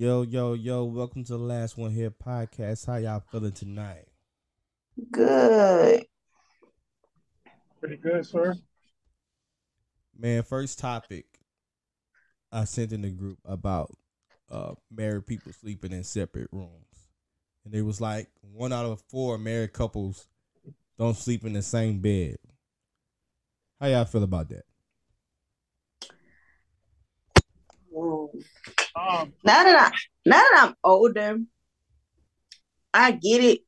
Yo, yo, yo, welcome to the last one here podcast. How y'all feeling tonight? Good. Pretty good, sir. Man, first topic I sent in the group about uh married people sleeping in separate rooms. And it was like one out of four married couples don't sleep in the same bed. How y'all feel about that? Mm. Now that I now that I'm older, I get it.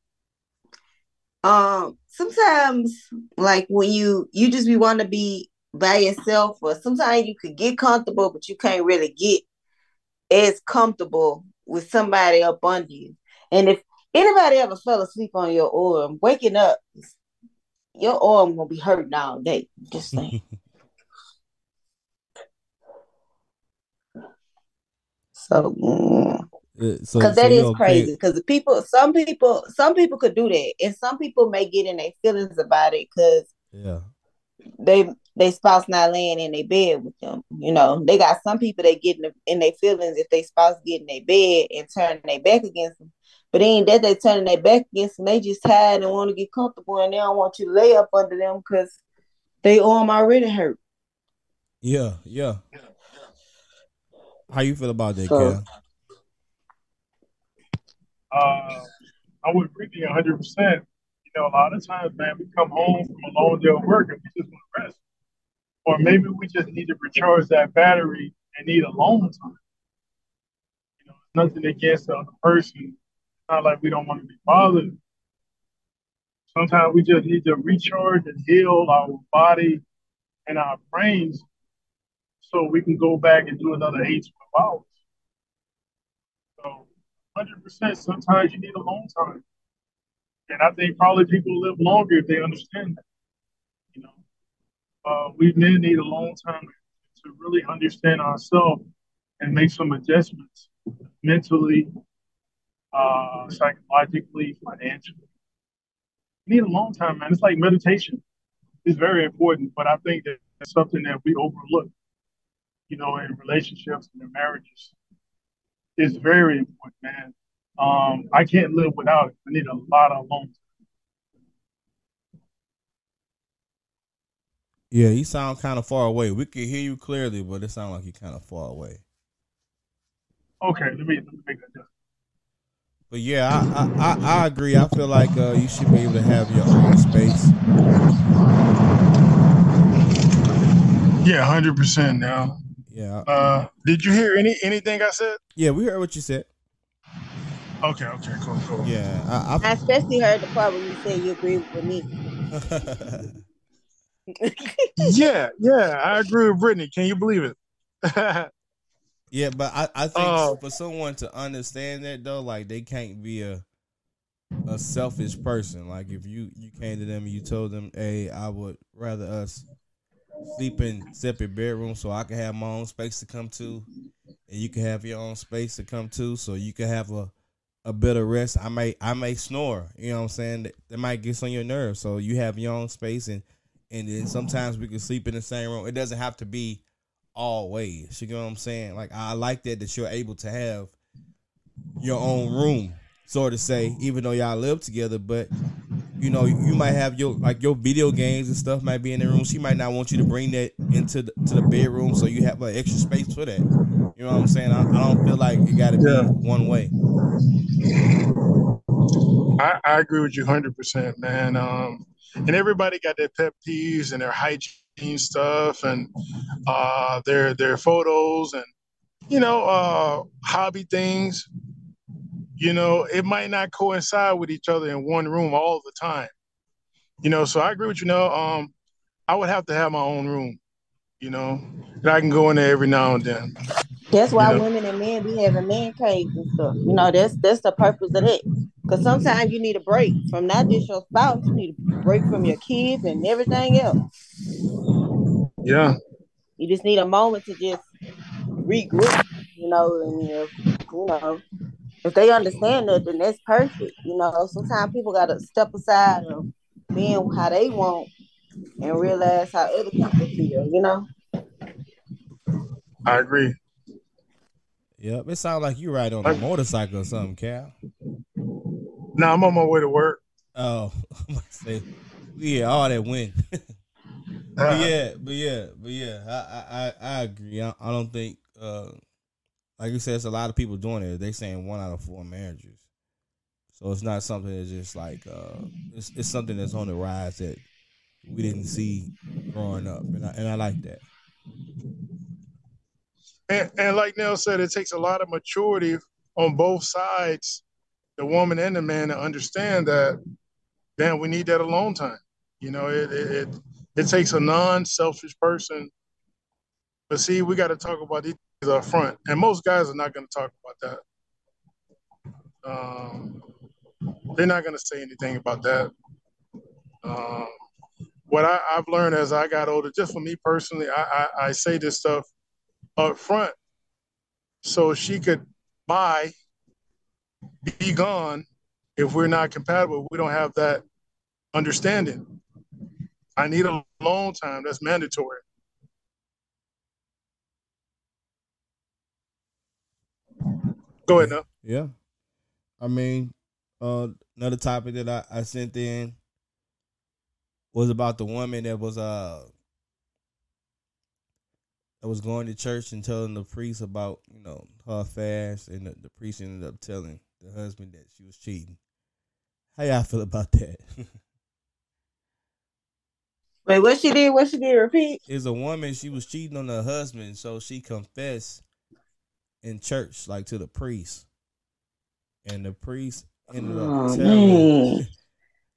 Um, sometimes like when you you just be want to be by yourself, or sometimes you could get comfortable, but you can't really get as comfortable with somebody up under you. And if anybody ever fell asleep on your arm, waking up, your arm gonna be hurting all day. Just saying. So, mm, Uh, so, because so that is okay- crazy. Because people, some people, some people could do that, and some people may get in their feelings about it because Yeah. they they spouse not laying in their bed with them. You know, they got some people that get in, in their feelings if they spouse get in their bed and turn their back against them. But ain't that they turning their back against them. They just tired and want to get comfortable, and they don't want you to lay up under them because they arm already hurt. Yeah, yeah. How you feel about that, So- Cal? uh, I would agree with you 100%. You know, a lot of times, man, we come home from a long day of work and we just want to rest. Or maybe we just need to recharge that battery and need alone time. You know, nothing against the other person. It's not like we don't want to be bothered. Sometimes we just need to recharge and heal our body and our brains so we can go back and do another eight, 12 hours. So, 100%, sometimes you need a long time. And I think probably people live longer if they understand that. You know, uh, we men need a long time to really understand ourselves and make some adjustments mentally, uh, psychologically, financially. You need a long time, man. It's like meditation. It's very important, but I think that it's something that we overlook, you know, in relationships and in marriages. It's very important, man. Um, I can't live without it. I need a lot of alone time. Yeah, you sound kind of far away. We can hear you clearly, but it sounds like you're kind of far away. Okay, let me, let me make that. But yeah, I I, I, I agree. I feel like uh, you should be able to have your own space. Yeah, hundred percent now. Yeah, Uh, did you hear any anything I said? yeah, we heard what you said. Okay, okay, cool, cool. Yeah, I, I especially heard the part where you said you agree with me. Yeah, yeah, I agree with Brittany. Can you believe it? yeah, but I I think Oh. for someone to understand that though, like they can't be a a selfish person. Like if you you came to them and you told them, "Hey, I would rather us sleep in separate bedrooms so I can have my own space to come to, and you can have your own space to come to, so you can have a a bit of rest. I may I may snore. You know what I'm saying? That, that might get on your nerves. So you have your own space, and and then sometimes we can sleep in the same room. It doesn't have to be always. You know what I'm saying? Like I like that that you're able to have your own room, so to say, even though y'all live together. But you know, you might have your like your video games and stuff might be in the room. She might not want you to bring that into the, to the bedroom, so you have like extra space for that. You know what I'm saying? I, I don't feel like it got to be one way. I, I agree with you hundred percent, man. Um, and everybody got their pet peeves and their hygiene stuff and uh, their their photos and you know uh, hobby things. You know, it might not coincide with each other in one room all the time. You know, so I agree with you. Know, um, I would have to have my own room. You know, that I can go in there every now and then. That's why You know? women and men be having man caves and stuff. You know, that's that's the purpose of that. Because sometimes you need a break from not just your spouse, you need a break from your kids and everything else. Yeah, You just need a moment to just regroup, you know, and you know, if they understand that, then that's perfect. You know, sometimes people gotta step aside of being how they want and realize how other people feel, you know. I agree. Yep, it sounds like you ride on a motorcycle or something, Cal. Now I'm on my way to work. Oh, I'm about to say, yeah, all that wind. but yeah, but yeah, but yeah, I I, I agree. I, I don't think, uh, like you said, it's a lot of people doing it. They saying one out of four marriages, so it's not something that's just like uh, it's it's something that's on the rise that we didn't see growing up, and I, and I like that. And, and like Nell said, it takes a lot of maturity on both sides, the woman and the man, to understand that, damn, we need that alone time. You know, it it it, it takes a non-selfish person. But see, we got to talk about these up front, and most guys are not going to talk about that. Um, they're not going to say anything about that. Um, what I, have learned as I got older, just for me personally, I, I, I say this stuff up front so she could buy, be gone if we're not compatible. We don't have that understanding. I need a long time. That's mandatory. Go ahead now. Yeah. I mean, uh, another topic that I, I sent in was about the woman that was uh that was going to church and telling the priest about you know her fast, and the, the priest ended up telling the husband that she was cheating. How y'all feel about that? Wait, what she did? What she did? Repeat. Is a woman she was cheating on her husband, so she confessed in church, like to the priest, and the priest ended Oh, up telling man.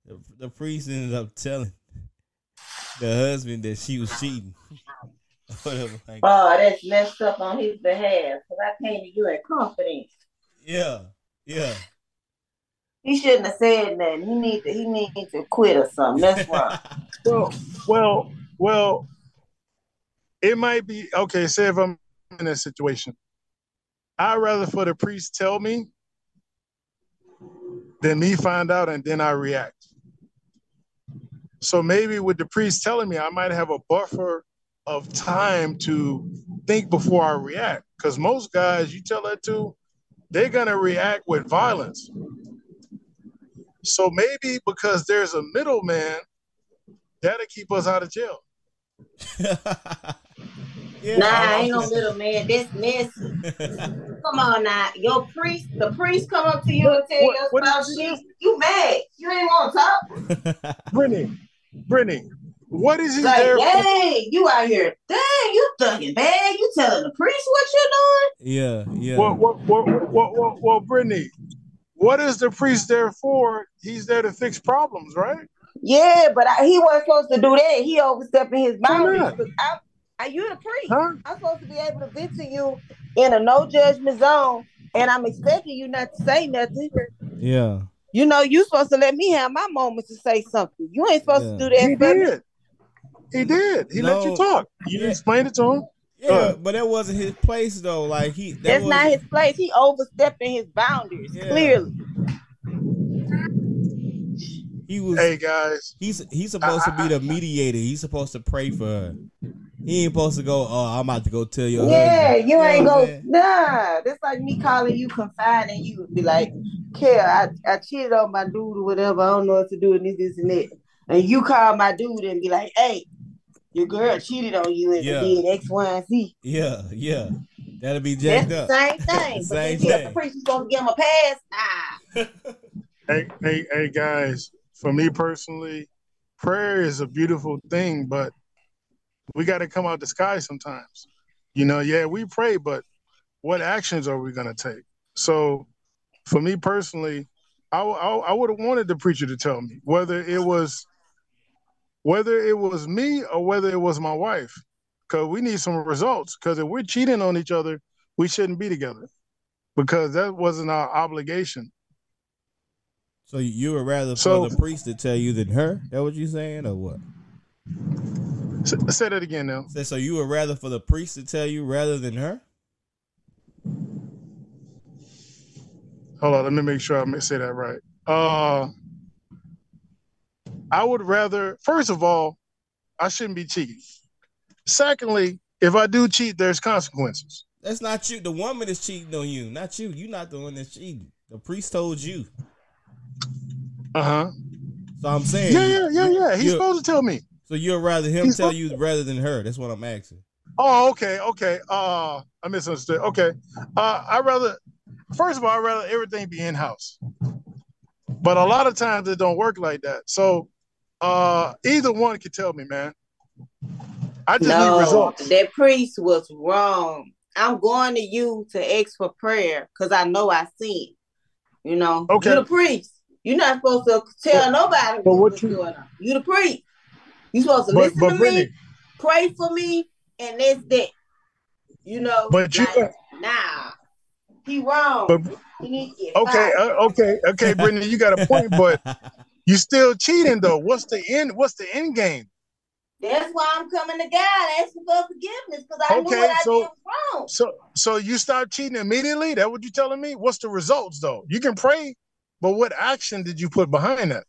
the, the priest ended up telling the husband that she was cheating. Whatever, like, Oh, that's messed up on his behalf. Cause I came to you in confidence. yeah, yeah. He shouldn't have said nothing. He need to. He need to quit or something. That's wrong. Well, well, well. It might be okay. Say if I'm in that situation, I'd rather for the priest tell me than me find out and then I react. So maybe with the priest telling me, I might have a buffer of time to think before I react. Because most guys, you tell that to, they're gonna react with violence. So maybe because there's a middleman, that'll keep us out of jail. yeah, Nah, I- ain't no little man. This messy. Come on now. Your priest, the priest come up to you and tell What- you what about you shit. You mad. You ain't want to talk. Brittany, Brittany, what is he Like, there for? dang, you out here. Dang, you thugging bad. You telling the priest what you're doing? yeah, yeah. Well, well, well, well, well, well, Brittany, what is the priest there for? He's there to fix problems, right? Yeah, but I, he wasn't supposed to do that. He overstepping his boundaries. I, I, you the priest. Huh? I'm supposed to be able to vent to you in a no judgment zone, and I'm expecting you not to say nothing. yeah. You know, you're supposed to let me have my moments to say something. You ain't supposed Yeah. to do that He for me. did. He did. He let you talk. You Yeah. explained it to him. Yeah, Uh. but that wasn't his place though. Like he, that That's was, not his place. He overstepping his boundaries, Yeah. clearly. He was. Hey guys, He's he's supposed to be the mediator. He's supposed to pray for her. He ain't supposed to go. Oh, I'm about to go tell your Yeah, husband." you ain't go. saying? Nah, that's like me calling you, confiding you, and be like, "Care, I, I cheated on my dude or whatever. I don't know what to do with this, this, and that." And you call my dude and be like, "Hey, your girl cheated on you and Yeah. did X, Y, and Z." Yeah, yeah. That'll be That's jacked the up. same thing. Same then thing. the priest is supposed to give him a pass. Nah. hey, hey, hey guys. For me personally, prayer is a beautiful thing, but we got to come out the sky sometimes. You know, yeah, we pray, but what actions are we going to take? So, for me personally, I, I, I would have wanted the preacher to tell me whether it was whether it was me or whether it was my wife, because we need some results. Because if we're cheating on each other, we shouldn't be together, because that wasn't our obligation. So you would rather So- for the priest to tell you than her? That what you saying or what? S- say that again now. Say so you would rather for the priest to tell you rather than her? Hold on, let me make sure I say that right. Uh, I would rather, first of all, I shouldn't be cheating. Secondly, if I do cheat, there's consequences. That's not you. The woman is cheating on you, not you. You're not the one that's cheating. The priest told you. Uh huh. So I'm saying, Yeah, yeah, yeah, yeah. He's supposed to tell me. So you'd rather him He's tell supposed- you rather than her? That's what I'm asking. Oh, okay, okay. Uh, I misunderstood. Okay. Uh, I rather, first of all, I rather everything be in house. But a lot of times it don't work like that. So, uh, either one can tell me, man. I just need results. that priest was wrong. I'm going to you to ask for prayer because I know I sin. You know, Okay. you the priest. You're not supposed to tell nobody but what what's you- going on. You're the priest. You supposed to But listen but to Brittany, me, pray for me, and that's that. You know, But you- like, nah, he wrong. but he need to get okay, uh, okay, okay, Brittany, you got a point, but you still cheating though. What's the end? What's the end game? That's why I'm coming to God asking for forgiveness because I knew Okay, what I so- did wrong. So, so you stop cheating immediately? That what you telling me? What's the results though? You can pray, but what action did you put behind that?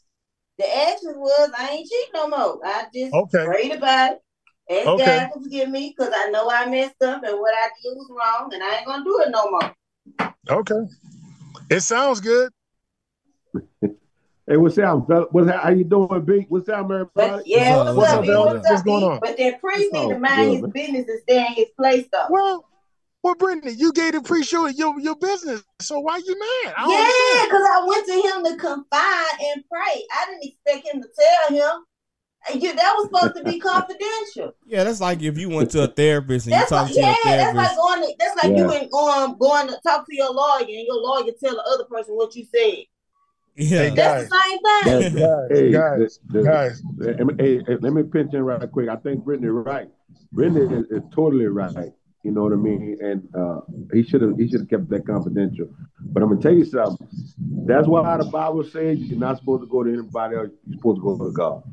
The action was I ain't cheating no more. I just Okay. prayed about it. Asked Okay. God to forgive me because I know I messed up and what I did was wrong and I ain't gonna do it no more. Okay, it sounds good. Hey, what's up, fella? What's how you doing, Big? What's up, everybody? But yeah, What's what's, up? up, What's up, What's, What's up, What's going on? But that priest need to mind good, his man. business and stay in his place though. Well, well, Brittany, you gave the priest your your, your business, so why you mad? I don't Yeah, because I went to him to confide and pray. I didn't expect him to tell him. You, that was supposed to be confidential. yeah, that's like if you went to a therapist and you That's talk like, to yeah, your that's like going. To, that's like you Yeah. and um going to talk to your lawyer and your lawyer tell the other person what you said. yeah, Hey, That's the same thing. Guys, hey, guys, the- the- guys. Let me, hey, hey, let me pinch in right quick. I think Brittany right. Brittany is, is totally right. You know what I mean? And uh, he should have he should have kept that confidential. But I'm gonna tell you something. That's why the Bible says you're not supposed to go to anybody else. You're supposed to go to God.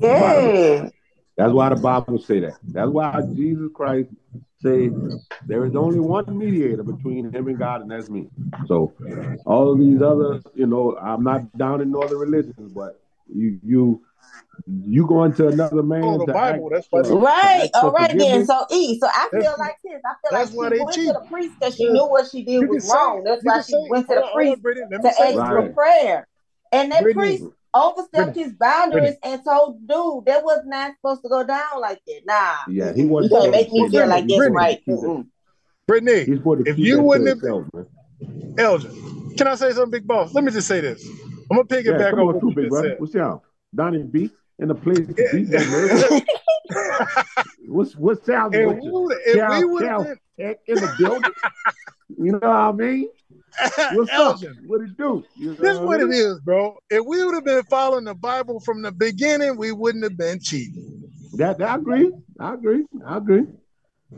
Yeah. That's why the Bible say that. That's why Jesus Christ say there is only one mediator between him and God, and that's me. So all of these other, you know, I'm not down in other religions, but you you you going to another man Oh, the to Bible, ask that's why Right. ask All oh, right then. So E. So I feel That's- like this. I feel that's like why she they went cheat. to the priest because she Yeah. knew what she did You can was say- wrong. That's you why she say- went to the priest on, to say ask Right. for prayer. And that Brittany. priest overstepped Brittany. his boundaries Brittany. and told dude that was not supposed to go down like that. Nah. Yeah, he wasn't You can't make me feel like He's that's right. Brittany, He's supposed to if you wouldn't have, himself, man. Elgin, can I say something, Big Boss? Let me just say this. I'm gonna pick it Yeah, back come up on what through, you big just brother. said. What's up? Donnie B in the place to beat murder. What's what's sound If with we you? would, if we Cal, would Cal have Tech in the building. You know what I mean? What's up? What it do? You know this is what I it is, bro. If we would have been following the Bible from the beginning, we wouldn't have been cheating. That, that I agree. I agree. I agree.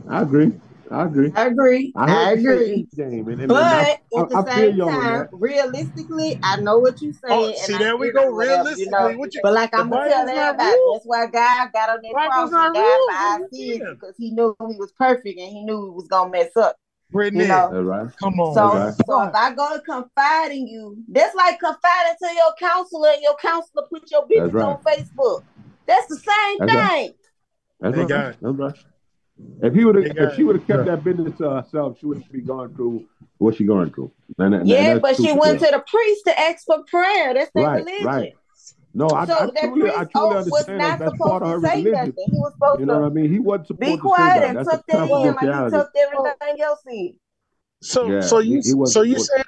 I agree. I agree. I agree. I I agree. game, and, and, and But I, at the I same you on time, realistically, I know what you're oh, saying. Oh, see, and I there we go. it, whatever, you Realistically, know. what you But like I'm gonna tell everybody, real. that's why God got on that cross and died real. for our sins saying? because He knew He was perfect and He knew He was gonna mess up. Brittany, You know. Right. come on. So, Okay. so if I go to confide in you, that's like confiding to your counselor, and your counselor put your business right. on Facebook. That's the same That's right. thing. That's right. guys. That's right. If he would have, if she would have kept that business to herself, she wouldn't be going through what she going through. And, and Yeah, that's but she went to the priest to ask for prayer. That's their Right, religion. right. No, I, so I that truly, I truly oath was understand not that that's supposed part of to her say religion. nothing. He was supposed You know what I mean? He wasn't be supposed to say quiet that. and That's tuck a that in like he tucked everything else in. So, Yeah, so you, he- he so you saying,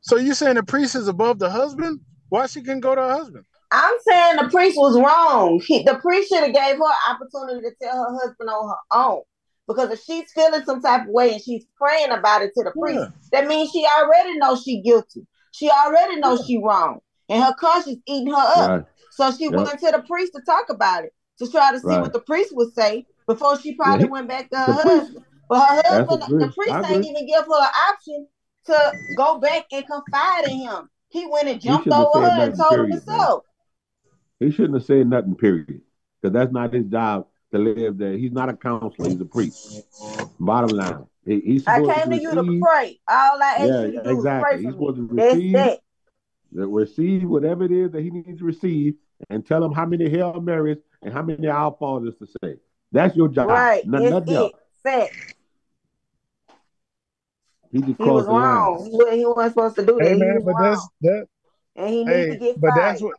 so you saying the priest is above the husband? Why she can go to her husband? I'm saying the priest was wrong. He, the priest should have gave her opportunity to tell her husband on her own. Because if she's feeling some type of way and she's praying about it to the priest, Yeah. that means she already knows she guilty. She already knows she wrong. And her conscience eating her up. Right. So she Yep. went to the priest to talk about it, to try to see Right. what the priest would say before she probably he- went back to her the priest- husband. But her husband, the priest I ain't even give her an option to go back and confide in him. He went and jumped over her and told him himself. He shouldn't have said nothing, period. Because that's not his job to live there. He's not a counselor. He's a priest. Bottom line. He, he's I came to to you to pray. All I asked Yeah, you to do exactly. pray He's for supposed me. to That's receive that. that receive whatever it is that he needs to receive and tell him how many Hail Marys and how many Our Fathers to say. That's your job. Right. No- That's nothing else. it. Fact. He just He was crossed the line. wrong. He, he wasn't supposed to do that. Hey he man, was but wrong. that's that. and he needs Hey, to get but fired. that's what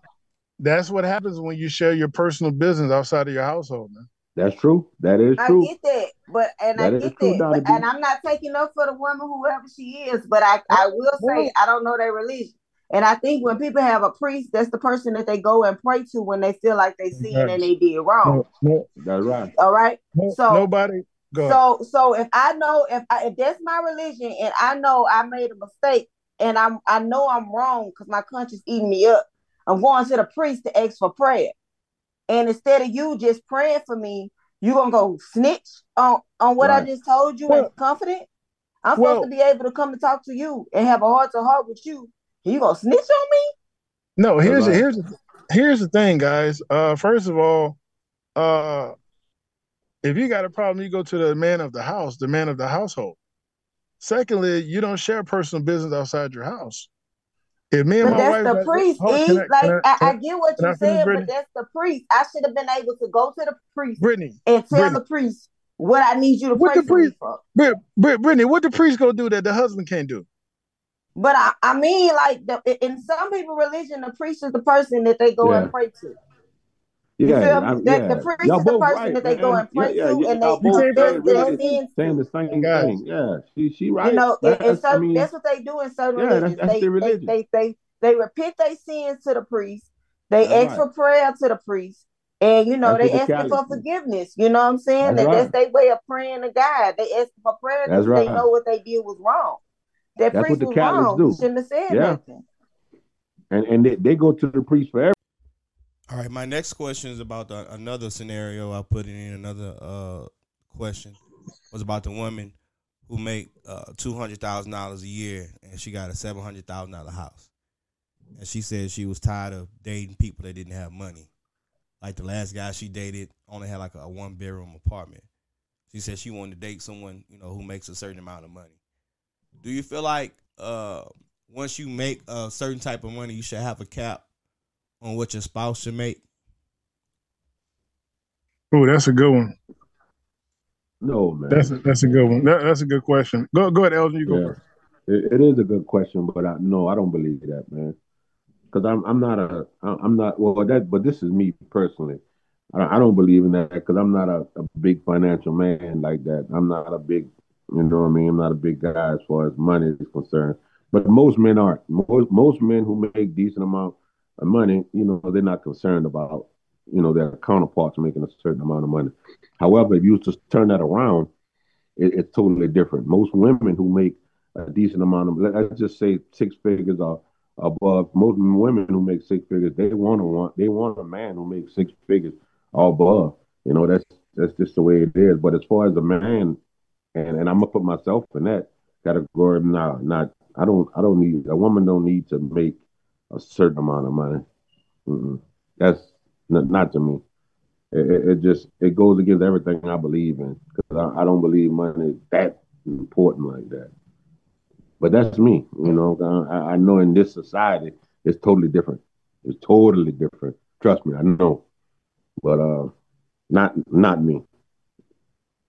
that's what happens when you share your personal business outside of your household, man. That's true. That is true. I get that, but and I get true, that, but, and I'm not taking up for the woman, whoever she is. But I, I will say, I don't know their religion, and I think when people have a priest, that's the person that they go and pray to when they feel like they sin Right. and they did wrong. No, no, That's right. All right, no, So- nobody. Go so so if I know if I, if that's my religion and I know I made a mistake and I'm I know I'm wrong because my conscience eating me up, I'm going to the priest to ask for prayer. And instead of you just praying for me, you gonna go snitch on on what I just told you Well- and confident. I'm well- supposed to be able to come and talk to you and have a heart to heart with you. And you gonna snitch on me? No, here's right. here's the- here's the thing, guys. Uh, first of all, uh, if you got a problem, you go to the man of the house, the man of the household. Secondly, you don't share personal business outside your house. If me and But my that's wife, the priest. hold on, E. like I, I- I, get what you finish, said, but that's the priest. I should have been able to go to the priest Brittany, and tell Brittany. the priest what I need you to What pray the for me priest- for. Brit, Brit, Brittany, what the priest gonna do that the husband can't do? But I, I mean, like the, in some people' religion, the priest is the person that they go Yeah. and pray to. You Yeah. I'm- yeah. the priest Y'all is the person right, that they go man. and pray yeah, to, yeah, and y'all they both confess saying confess their really sins. saying the same Guys. thing. Yeah, she she right. You know, and, and That's- so I mean, that's what they do in certain Yeah, that's- religions. that's they, they, religion. they they they repent their sins to the priest. They That's ask right. for prayer to the priest, and you know That's they what the asking for forgiveness. You know what I'm saying? That's and right. that's their way of praying to God. They ask for prayer That's because they know what they did was wrong. That That's what priest the was wrong. do. Shouldn't have said nothing. and and they, they go to the priest for everything. All right, my next question is about the, another scenario. I put in another uh, question was about the woman who make uh, two hundred thousand dollars a year and she got a seven hundred thousand dollar house, and she said she was tired of dating people that didn't have money. Like the last guy she dated only had like a one bedroom apartment. She said she wanted to date someone you know who makes a certain amount of money. Do you feel like uh, once you make a certain type of money, you should have a cap on what your spouse should make? Oh, that's a good one. No man, That's a, that's a good one. That, that's a good question. Go go ahead, Elton. You go Yeah. first. It, it is a good question, but I, no, I don't believe that, man. Because I'm I'm not a I'm not well that, but this is me personally. I, I don't believe in that because I'm not a, a big financial man like that. I'm not a big, you know what I mean. I'm not a big guy as far as money is concerned. But most men aren't. Most most men who make decent amount of money, you know, they're not concerned about, you know, their counterparts making a certain amount of money. However, if you to turn that around, it, it's totally different. Most women who make a decent amount of let's just say six figures or above. Most women who make six figures, they want to want they want a man who makes six figures or above. You know, that's that's just the way it is. But as far as a man, and and I'm gonna put myself in that category. Now, not I don't I don't need a woman don't need to make a certain amount of money. Mm-mm. That's not, not to me. It, it, it just it goes against everything I believe in because I, I don't believe money is that important like that. But that's me, you know. I, I know in this society it's totally different. It's totally different. Trust me, I know. But uh, not not me.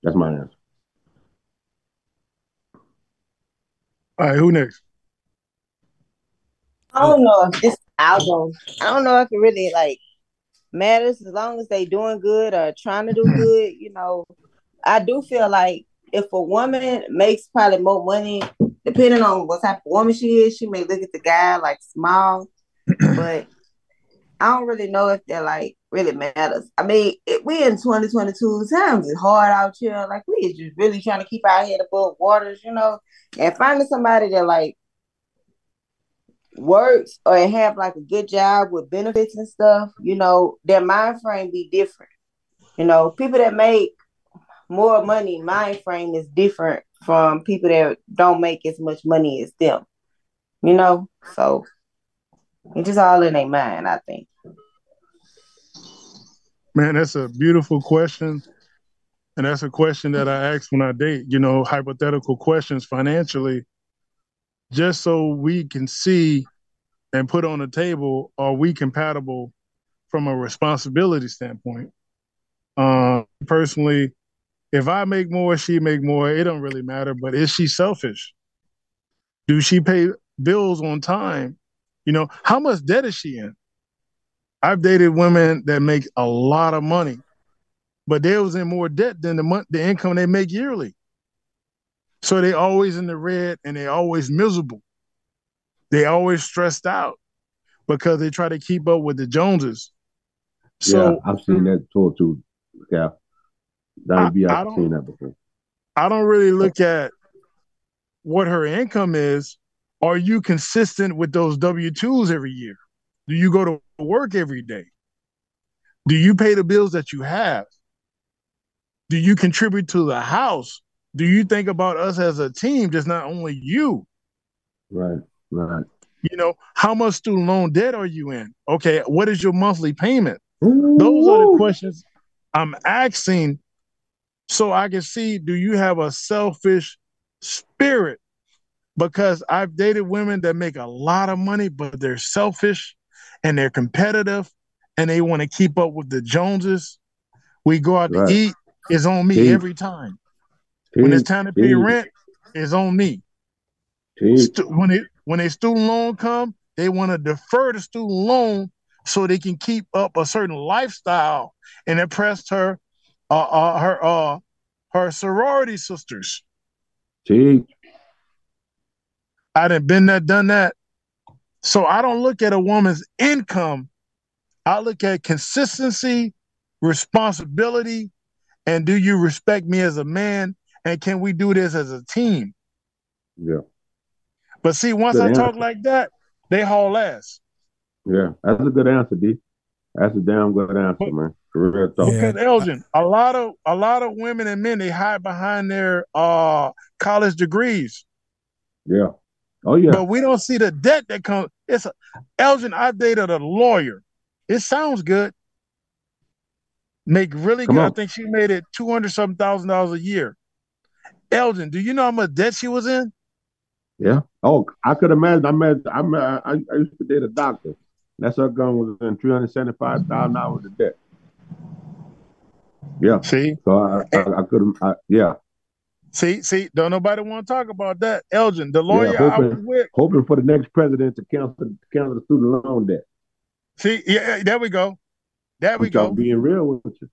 That's my answer. All right, who next? I don't know if this album. I don't know if it really like matters as long as they doing good or trying to do mm-hmm. good. You know, I do feel like if a woman makes probably more money, depending on what type of woman she is, she may look at the guy like small, but I don't really know if that like really matters. I mean, it, we in 2022 times it's hard out here. Like we is just really trying to keep our head above waters, you know, and finding somebody that like works or have like a good job with benefits and stuff, you know, their mind frame be different. You know, people that make more money mind frame is different from people that don't make as much money as them. You know, so it's just all in their mind, I think. Man, that's a beautiful question. And that's a question that I ask when I date, you know, hypothetical questions financially, just so we can see and put on the table are we compatible from a responsibility standpoint? Um, personally, if I make more, she make more, it don't really matter. But is she selfish? Do she pay bills on time? You know, how much debt is she in? I've dated women that make a lot of money, but they was in more debt than the month the income they make yearly. So they always in the red and they always miserable. They always stressed out because they try to keep up with the Joneses. So yeah, I've seen that too. too. Yeah, that would be. I- I've seen that before. I don't really look at what her income is. Are you consistent with those W 2s every year? Do you go to work every day? Do you pay the bills that you have? Do you contribute to the house? Do you think about us as a team, just not only you? Right, right. You know, how much student loan debt are you in? Okay, what is your monthly payment? Those are the questions I'm asking so I can see do you have a selfish spirit? Because I've dated women that make a lot of money, but they're selfish and they're competitive and they want to keep up with the Joneses. We go out Right. to eat, it's on me every time. When it's time to pay rent, it's on me. Stu- when it when a student loan come, they want to defer the student loan so they can keep up a certain lifestyle and impress her uh, uh her uh her sorority sisters. Teach. I done been there, done that. So I don't look at a woman's income. I look at consistency, responsibility, and do you respect me as a man? And can we do this as a team? Yeah, But see, once Good I talk like that, they haul ass. yeah. That's a good answer, D. That's a damn good answer, But- man. Real talk. Yeah. Elgin, a lot of a lot of women and men they hide behind their uh college degrees, Yeah. Oh yeah. but we don't see the debt that comes. It's a, Elgin. I dated a lawyer. It sounds good. Make really Come good. I think she made it two hundred something thousand dollars a year. Elgin, do you know how much debt she was in? Yeah. Oh, I could imagine. I met. I met. I, I used to date a doctor. That's her gun was in three hundred seventy-five thousand dollars a debt. Yeah. See, So I, I, I could. I, yeah. see, see. Don't nobody want to talk about that. Elgin, the lawyer I hoping- was with. Hoping for the next president to cancel cancel the student loan debt. See, yeah, yeah, there we go. There we I'm go. Being real with you.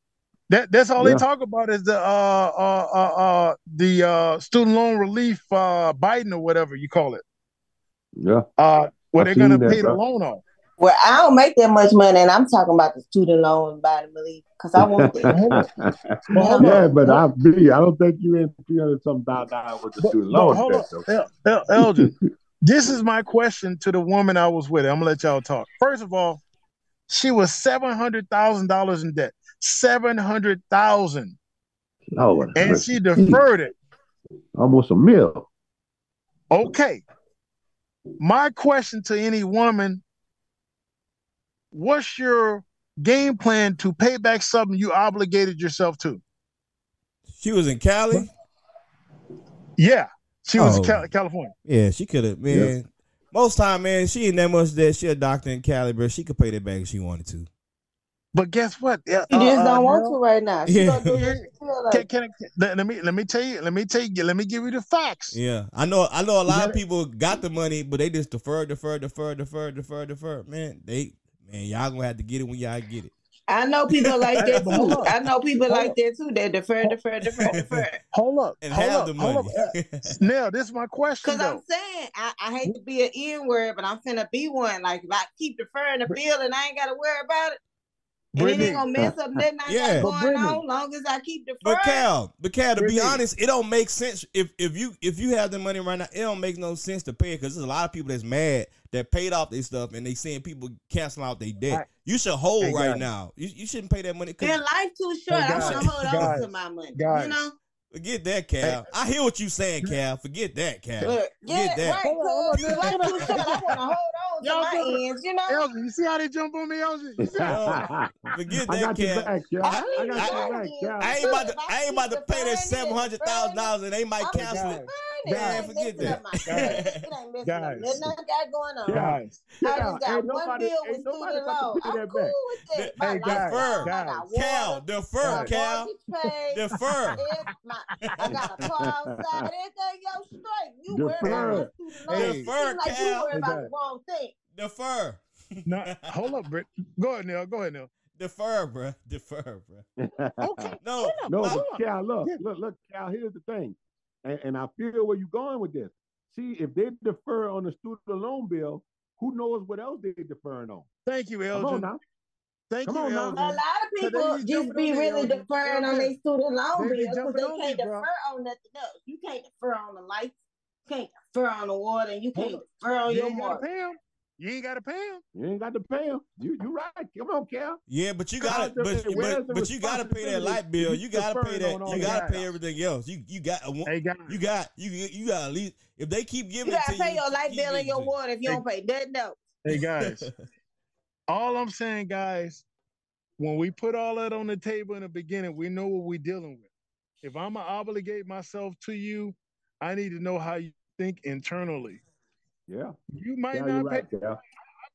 That that's all Yeah. they talk about is the uh uh uh, uh the uh student loan relief uh Biden or whatever you call it. Yeah. Uh where they're gonna that, pay the bro. loan off. Well, I don't make that much money, and I'm talking about the student loan Biden relief because I want it. But hold yeah, but I be. I don't think you in three hundred some thousand dollars with the But, student loan hold debt. on. El, El, Elgin. this is my question to the woman I was with. I'm gonna let y'all talk. First of all, she was seven hundred thousand dollars in debt. Seven hundred thousand, Lord, and mercy. she deferred it. almost a meal. Okay. My question to any woman what's your game plan to pay back something you obligated yourself to? She was in Cali. Yeah. She was in Oh. Cal- California. Yeah, she could have. Man, most time, man, she ain't that much debt. She a doctor in Cali, bro. She could pay that back if she wanted to. But guess what? Uh, She just uh, don't want Nell, to right now. She Yeah. gonna do what like. Can, can, I- let, let me let me tell you let me tell you let me give you the facts. Yeah, I know. I know a lot gotta- of people got the money, but they just defer, defer, defer, defer, defer, defer. Man, they man, y'all gonna have to get it when y'all get it. I know people like that too. I know people Hold like on. that too. They defer, defer, defer, defer. Hold up. And hold have up, the hold money. up. Uh, Now, this is my question Cause I'm saying I, I hate to be an N word, but I'm finna be one. Like if I keep deferring the bill and I ain't gotta worry about it, and it ain't gonna mess up nothing I Yeah. got But going Brittany- on. Long as I keep But deferring. Cal, but Cal, to be honest, it don't make sense if if you if you have the money right now, it don't make no sense to pay it because there's a lot of people that's mad that paid off their stuff and they seeing people cancel out their debt. Right. You should hold Hey, right guys. now. You, you shouldn't pay that money. 'cause- Man, life too short. Hey, I guys, wanna hold on to my money. guys. You know? Forget that, Cal. I hear what you saying, Cal. Forget that, Cal. Look, yeah, that. right. Hold on, hold on, Cause man, life too short. I wanna hold on to Y'all my good. ends, you know? Elgin, you see how they jump on me, Elgin? You see? Forget I that, got your back, y'all. I I, got your back, y'all. I ain't about to. I ain't about to pay that seven hundred thousand dollars, and they might cancel it. Deferring It Guys, ain't forget messing up that. my credit. It ain't messing up Guys. nothing I got going on. Guys, I just got ain't one nobody- bill with ain't nobody student loan. I'm that cool back. with that. My Hey, light guys, bill, I guys. got Cal, water, defer, Cal. Defer. It, my, I got a car outside. Everything yo straight. You worry Defer. about my student loan. Hey. Defer, seem like you Cal. worry about the wrong thing. Defer. no, hold up, Britt. Go ahead, Neil. Go ahead, Neil. Defer, bruh. Defer, bruh. Okay. No, No, my- but Cal, look, look, look, Cal, here's the thing. And, and I feel where you're going with this. See, if they defer on the student loan bill, who knows what else they're deferring on? Thank you, Come on Elgin. now. Thank Come you, on now. Elgin. A lot of people just be on the really Elgin. deferring on their student loan They bill because jumping they can't you, bro. defer on nothing else. You can't defer on the lights, you can't defer on the water, and you can't up. defer on You your ain't gotta mortgage. pay him. You ain't gotta pay him. You ain't got to pay them. You you right. Come on, Cal. yeah, but you gotta, Cause but, but, but you gotta pay that responsibility light bill. You you gotta pay that. You gotta pay everything else. You you got a Hey, guys. you got you you got at least if they keep giving You gotta pay you, your light bill and your it water if you don't pay nothing else. Hey, guys. all I'm saying, guys, when we put all that on the table in the beginning, we know what we're dealing with. If I'm gonna obligate myself to you, I need to know how you think internally. Yeah. You might Yeah, you're not pay. right, Cal.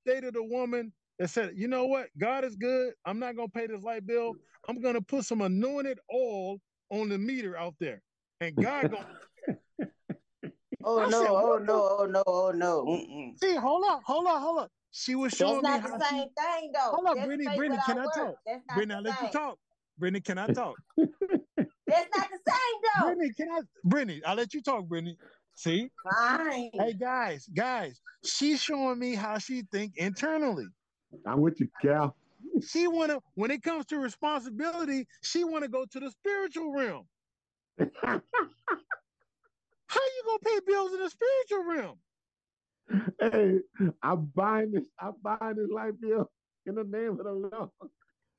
dated a woman that said, you know what? God is good. I'm not gonna pay this light bill. I'm gonna put some anointed oil on the meter out there. And God gonna Oh no, said, oh what the- no, oh no, oh no. See, hold up, hold up, hold up. She was That's showing me not how the she same thing though. Hold up, That's Brittany, Brittany, can I works. talk? That's not Brittany, I the let you talk. Brittany, can I talk? That's not the same though. Brittany, can I Brittany, I'll let you talk, Brittany. See? Fine. Hey guys, guys, she's showing me how she think internally. I'm with you, Cal. She wanna when it comes to responsibility, she wanna go to the spiritual realm. How you gonna pay bills in the spiritual realm? hey, I'm buying this. I'm buying this life bill in the name of the Lord.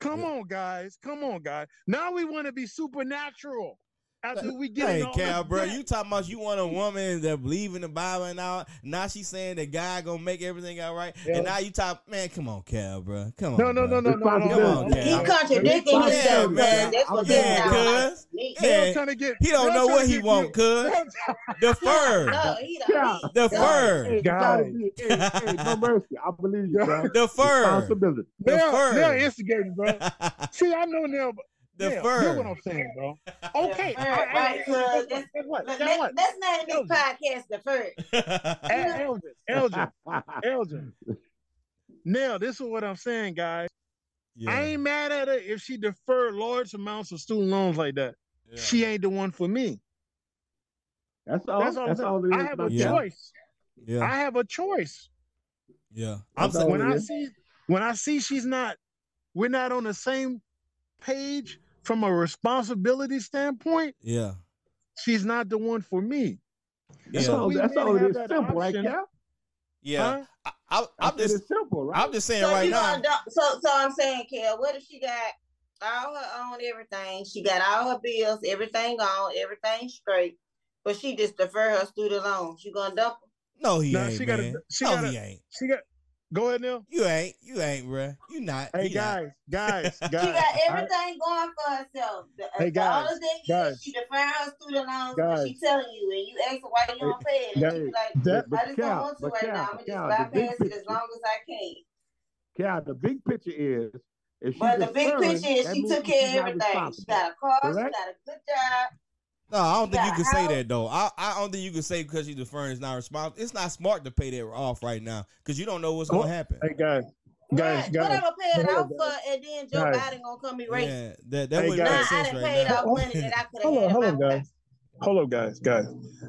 Come on, guys. Come on, guys. Now we want to be supernatural after we get Hey, Cal, bro, debt. you talking about you want a woman that believe in the Bible and all? Now she's saying that God gonna make everything all right, Yeah. and now you talk, man. Come on, Cal, bro. Come on, No, no, no, no, no, no, no. Come on. Cal. He contradicting Yeah, himself, man. man. That's what Yeah, that sound like cuz. Yeah. They're trying to get. He don't know what he want, you- cuz. Defer, No, he Yeah. don't. he- defer, Hey, it gotta Guys. hey, hey, no mercy. I believe you, Cal. defer, Responsibility. They're, Defer. they're instigating, bro. See, I know now. But- Yeah, defer. hear what I'm saying, bro. Okay, Defer, I- I- right, cuz. guess what? Let, what? let, let's name this podcast the El- Elgin, Elgin, Elgin. Now, this is what I'm saying, guys. yeah. I ain't mad at her if she deferred large amounts of student loans like that. yeah. She ain't the one for me. That's all. That's all. I'm That's all saying. I is. have a Yeah. choice. yeah, I have a choice. yeah. I'm That's when I is. see when I see she's not, we're not on the same page from a responsibility standpoint. yeah, She's not the one for me. Yeah, all. we That's all it have is. Simple, right, option. Cal? yeah. Huh? I, I, I I'm said just, it's simple, right? I'm just saying So right now. so so I'm saying, Kel, what if she got all her own everything? She got all her bills, everything on, everything straight, but she just defer her student loans. You gonna dump her? No, he No, ain't, she gotta- she no, gotta- he ain't. She got. Go ahead, Neil. You ain't. You ain't, bruh. You not. Hey He not. guys, guys, guys. She got I- everything going for herself. The, uh, Hey, the guys, only thing guys. is she defer her student loans, but Guys. she telling you, and you ask her why you don't pay it, and she be like, that- I just Cal, don't want to right Cal, now. I'm gonna just Cal, the bypass it as long as I can. Cal, the big picture is if she's But the big picture is she took care of everything. She got a car, Correct? she got a good job. No, I don't think you can a say house. that though. I, I don't think you can say because you're deferring is not responsible. It's not smart to pay that off right now because you don't know what's Oh, gonna happen. Hey guys, guys, Right. guys. Whatever pay it Hold off on, for, and then Joe Guys. Biden gonna come erase. it. Yeah, that that Hey, wouldn't Nah, make guys. I sense done right paid now. off money that I could Hold on, had hold on, my guys. Hold up, guys, guys.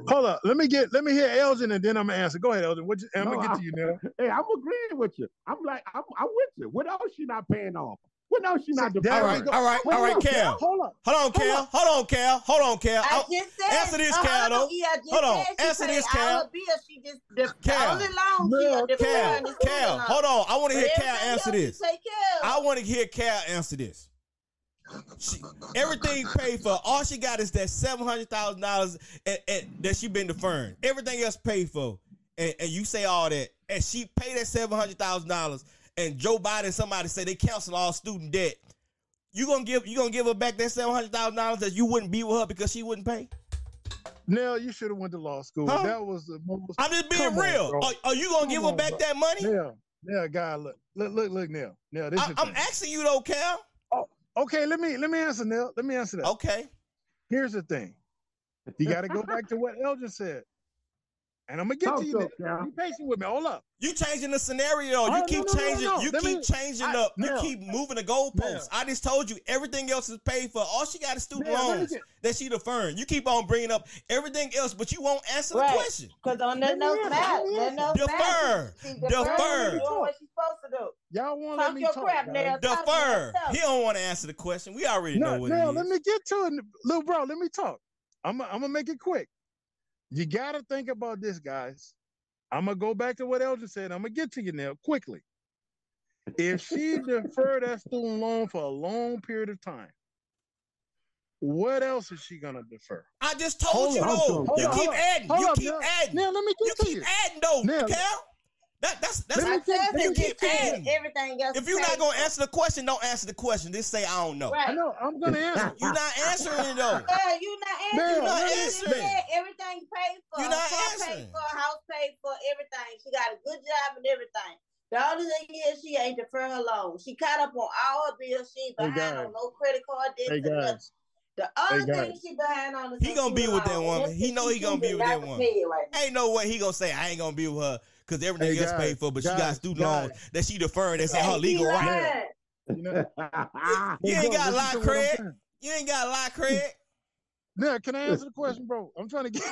Hold up. Let me get. Let me hear Elgin, and then I'm gonna answer. Go ahead, Elgin. What you, I'm No, gonna get I- to you now. Hey, I'm agreeing with you. I'm like, I'm, I'm with you. What else she not paying off? What else she's not See, deferring? All right, all right, all right, Cal. Hold on, Hold on, Cal. Hold on, Cal. Hold on, Cal. I I'll- just said. answer this, uh, Cal, hold though. on, Yeah, I just Hold on, said answer this, Cal. She just Cal. the only loan she No, a deferring Cal, Cal, hold on. I want to hear Cal answer this. Take care of. I want to hear Cal answer this. She, everything paid for. All she got is that seven hundred thousand dollars that she been deferring. Everything else paid for, and, and you say all that, and she paid that seven hundred thousand dollars. And Joe Biden, somebody say they cancel all student debt. You gonna give you gonna give her back that seven hundred thousand dollars that you wouldn't be with her because she wouldn't pay? Nell, you should have went to law school. Huh? That was the most. I'm just being Come on, real. are, are you gonna Come give her back bro. that money? Nell, yeah, guy, look, look, look, look, Nell, Nell. This I, I'm thing. asking you though, Cal. Oh, okay. Let me let me answer, Nell. Let me answer that. Okay. Here's the thing. You got to go back to what Elgin said, and I'm gonna get Talk to you. to Nell. him, Cal. Be patient with me. Hold up. You changing the scenario. Oh, you no, keep no, no, changing. no. You Let keep me- changing I- up. You Nell. keep moving the goalposts. Nell. I just told you everything else is paid for. All she got is student Nell, loans get- that she deferring. You keep on bringing up everything else, but you won't answer Right. the question. Because on that note, answer, matter. let That note Defer. matter. She Defer. deferring, doing what she's supposed to do. Y'all won't let Talk your talk. crap, guys. Nell. Defer. He don't want to answer the question. We already know No, what now it let me get to it, little bro. Let me talk. I'm I'm gonna make it quick. You gotta think about this, guys. I'm gonna go back to what Elgin said. I'm gonna get to you now quickly. If she deferred that student loan for a long period of time, what else is she gonna defer? I just told Hold you on, though. hold You on, keep hold on. adding. Hold You up, keep now. adding. Now let me You get to keep you. adding though, Now- Cal. That that's that's. I said let me that keep you can't adding. everything else. If you're not gonna answer the question, don't answer the question. Just say I don't know. I know I'm gonna answer. You're not answering it though. Yeah, you not answering. Nell, You not just answering. said Everything paid for. You're not Car answering. paid for. House paid for. Everything. She got a good job and everything. The only thing is she ain't defer her loan. She caught up on all her bills. She ain't Hey, behind guys. on no credit card debts Hey nothing. The only thing guys. she behind on is He gonna be with that woman. He know he gonna be with that woman. right. Ain't no way he gonna say I ain't gonna be with her because everything Hey, else guys, paid for, but she got guys, student guys. loans that she deferring. That's in her legal right. lying. you know, You ain't got a lot to of what I'm cred. saying. You ain't got a lot of credit. Now, can I answer the question, bro? I'm trying to get.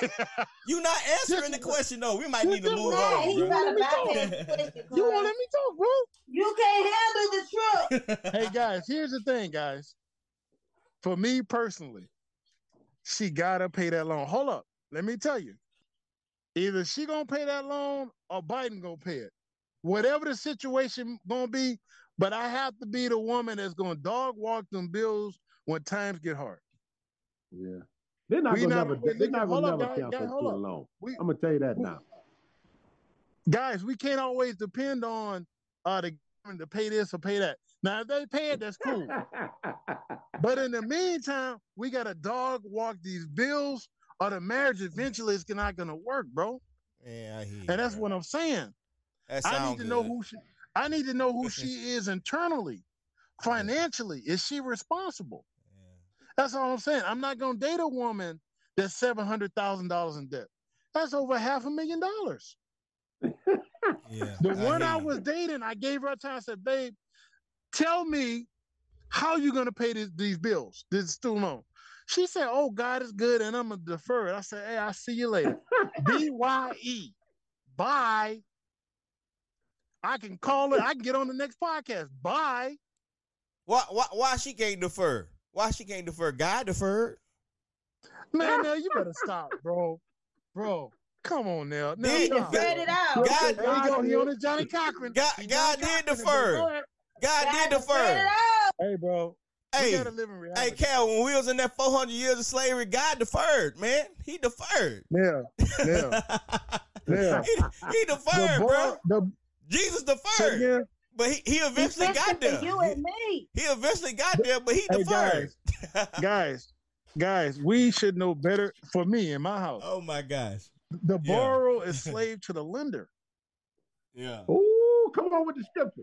You not answering the question though. We might need to move on, he bro. gotta Let me bypass talk. the question. you won't let me talk, bro. You can't handle the truth. hey guys, here's the thing, guys. For me personally, she gotta pay that loan. Hold up, let me tell you. Either she gonna pay that loan or Biden gonna pay it. Whatever the situation gonna be, but I have to be the woman that's gonna dog walk them bills when times get hard. Yeah. They're not We gonna not never always they're not gonna never cancel guys, student loan. We I'm gonna tell you that we- now. guys, we can't always depend on uh the government to pay this or pay that. Now if they pay it, that's cool. But in the meantime, we gotta dog walk these bills, or the marriage eventually is not gonna work, bro. Yeah, I hear. And that's bro. what I'm saying. That I need to know who she. I need to know who she is internally, financially. Is she responsible? Yeah. That's all I'm saying. I'm not gonna date a woman that's seven hundred thousand dollars in debt. That's over half a million dollars. Yeah. The one I you. was dating, I gave her a time. I said, "Babe, tell me how you gonna pay this, these bills, this student loan." She said, "Oh, God is good, and I'm gonna defer it." I said, "Hey, I'll see you later." B Y E, bye. I can call it. I can get on the next podcast. Bye. Why, why, why she can't defer? Why she can't defer? God deferred. Man, now you better stop, bro. Bro, come on now. now Did- stop. Spread it out. God- There you go. He on his Johnnie Cochran. God- He God Johnnie did Cochran. defer. Go ahead. God did Gotta spread defer. Hey, bro. We Hey, gotta live in hey. Cal, when we was in that 400 years of slavery, God deferred, man. He deferred. Yeah, yeah, yeah. he, he The deferred, boy, bro. the Jesus deferred. again. But he, he eventually got there. you and me. He eventually got there, but he Hey, deferred. guys, guys, we should know better. For me, in my house, oh my gosh. the yeah. borrower is slave to the lender. Yeah. Ooh, come on with the scripture.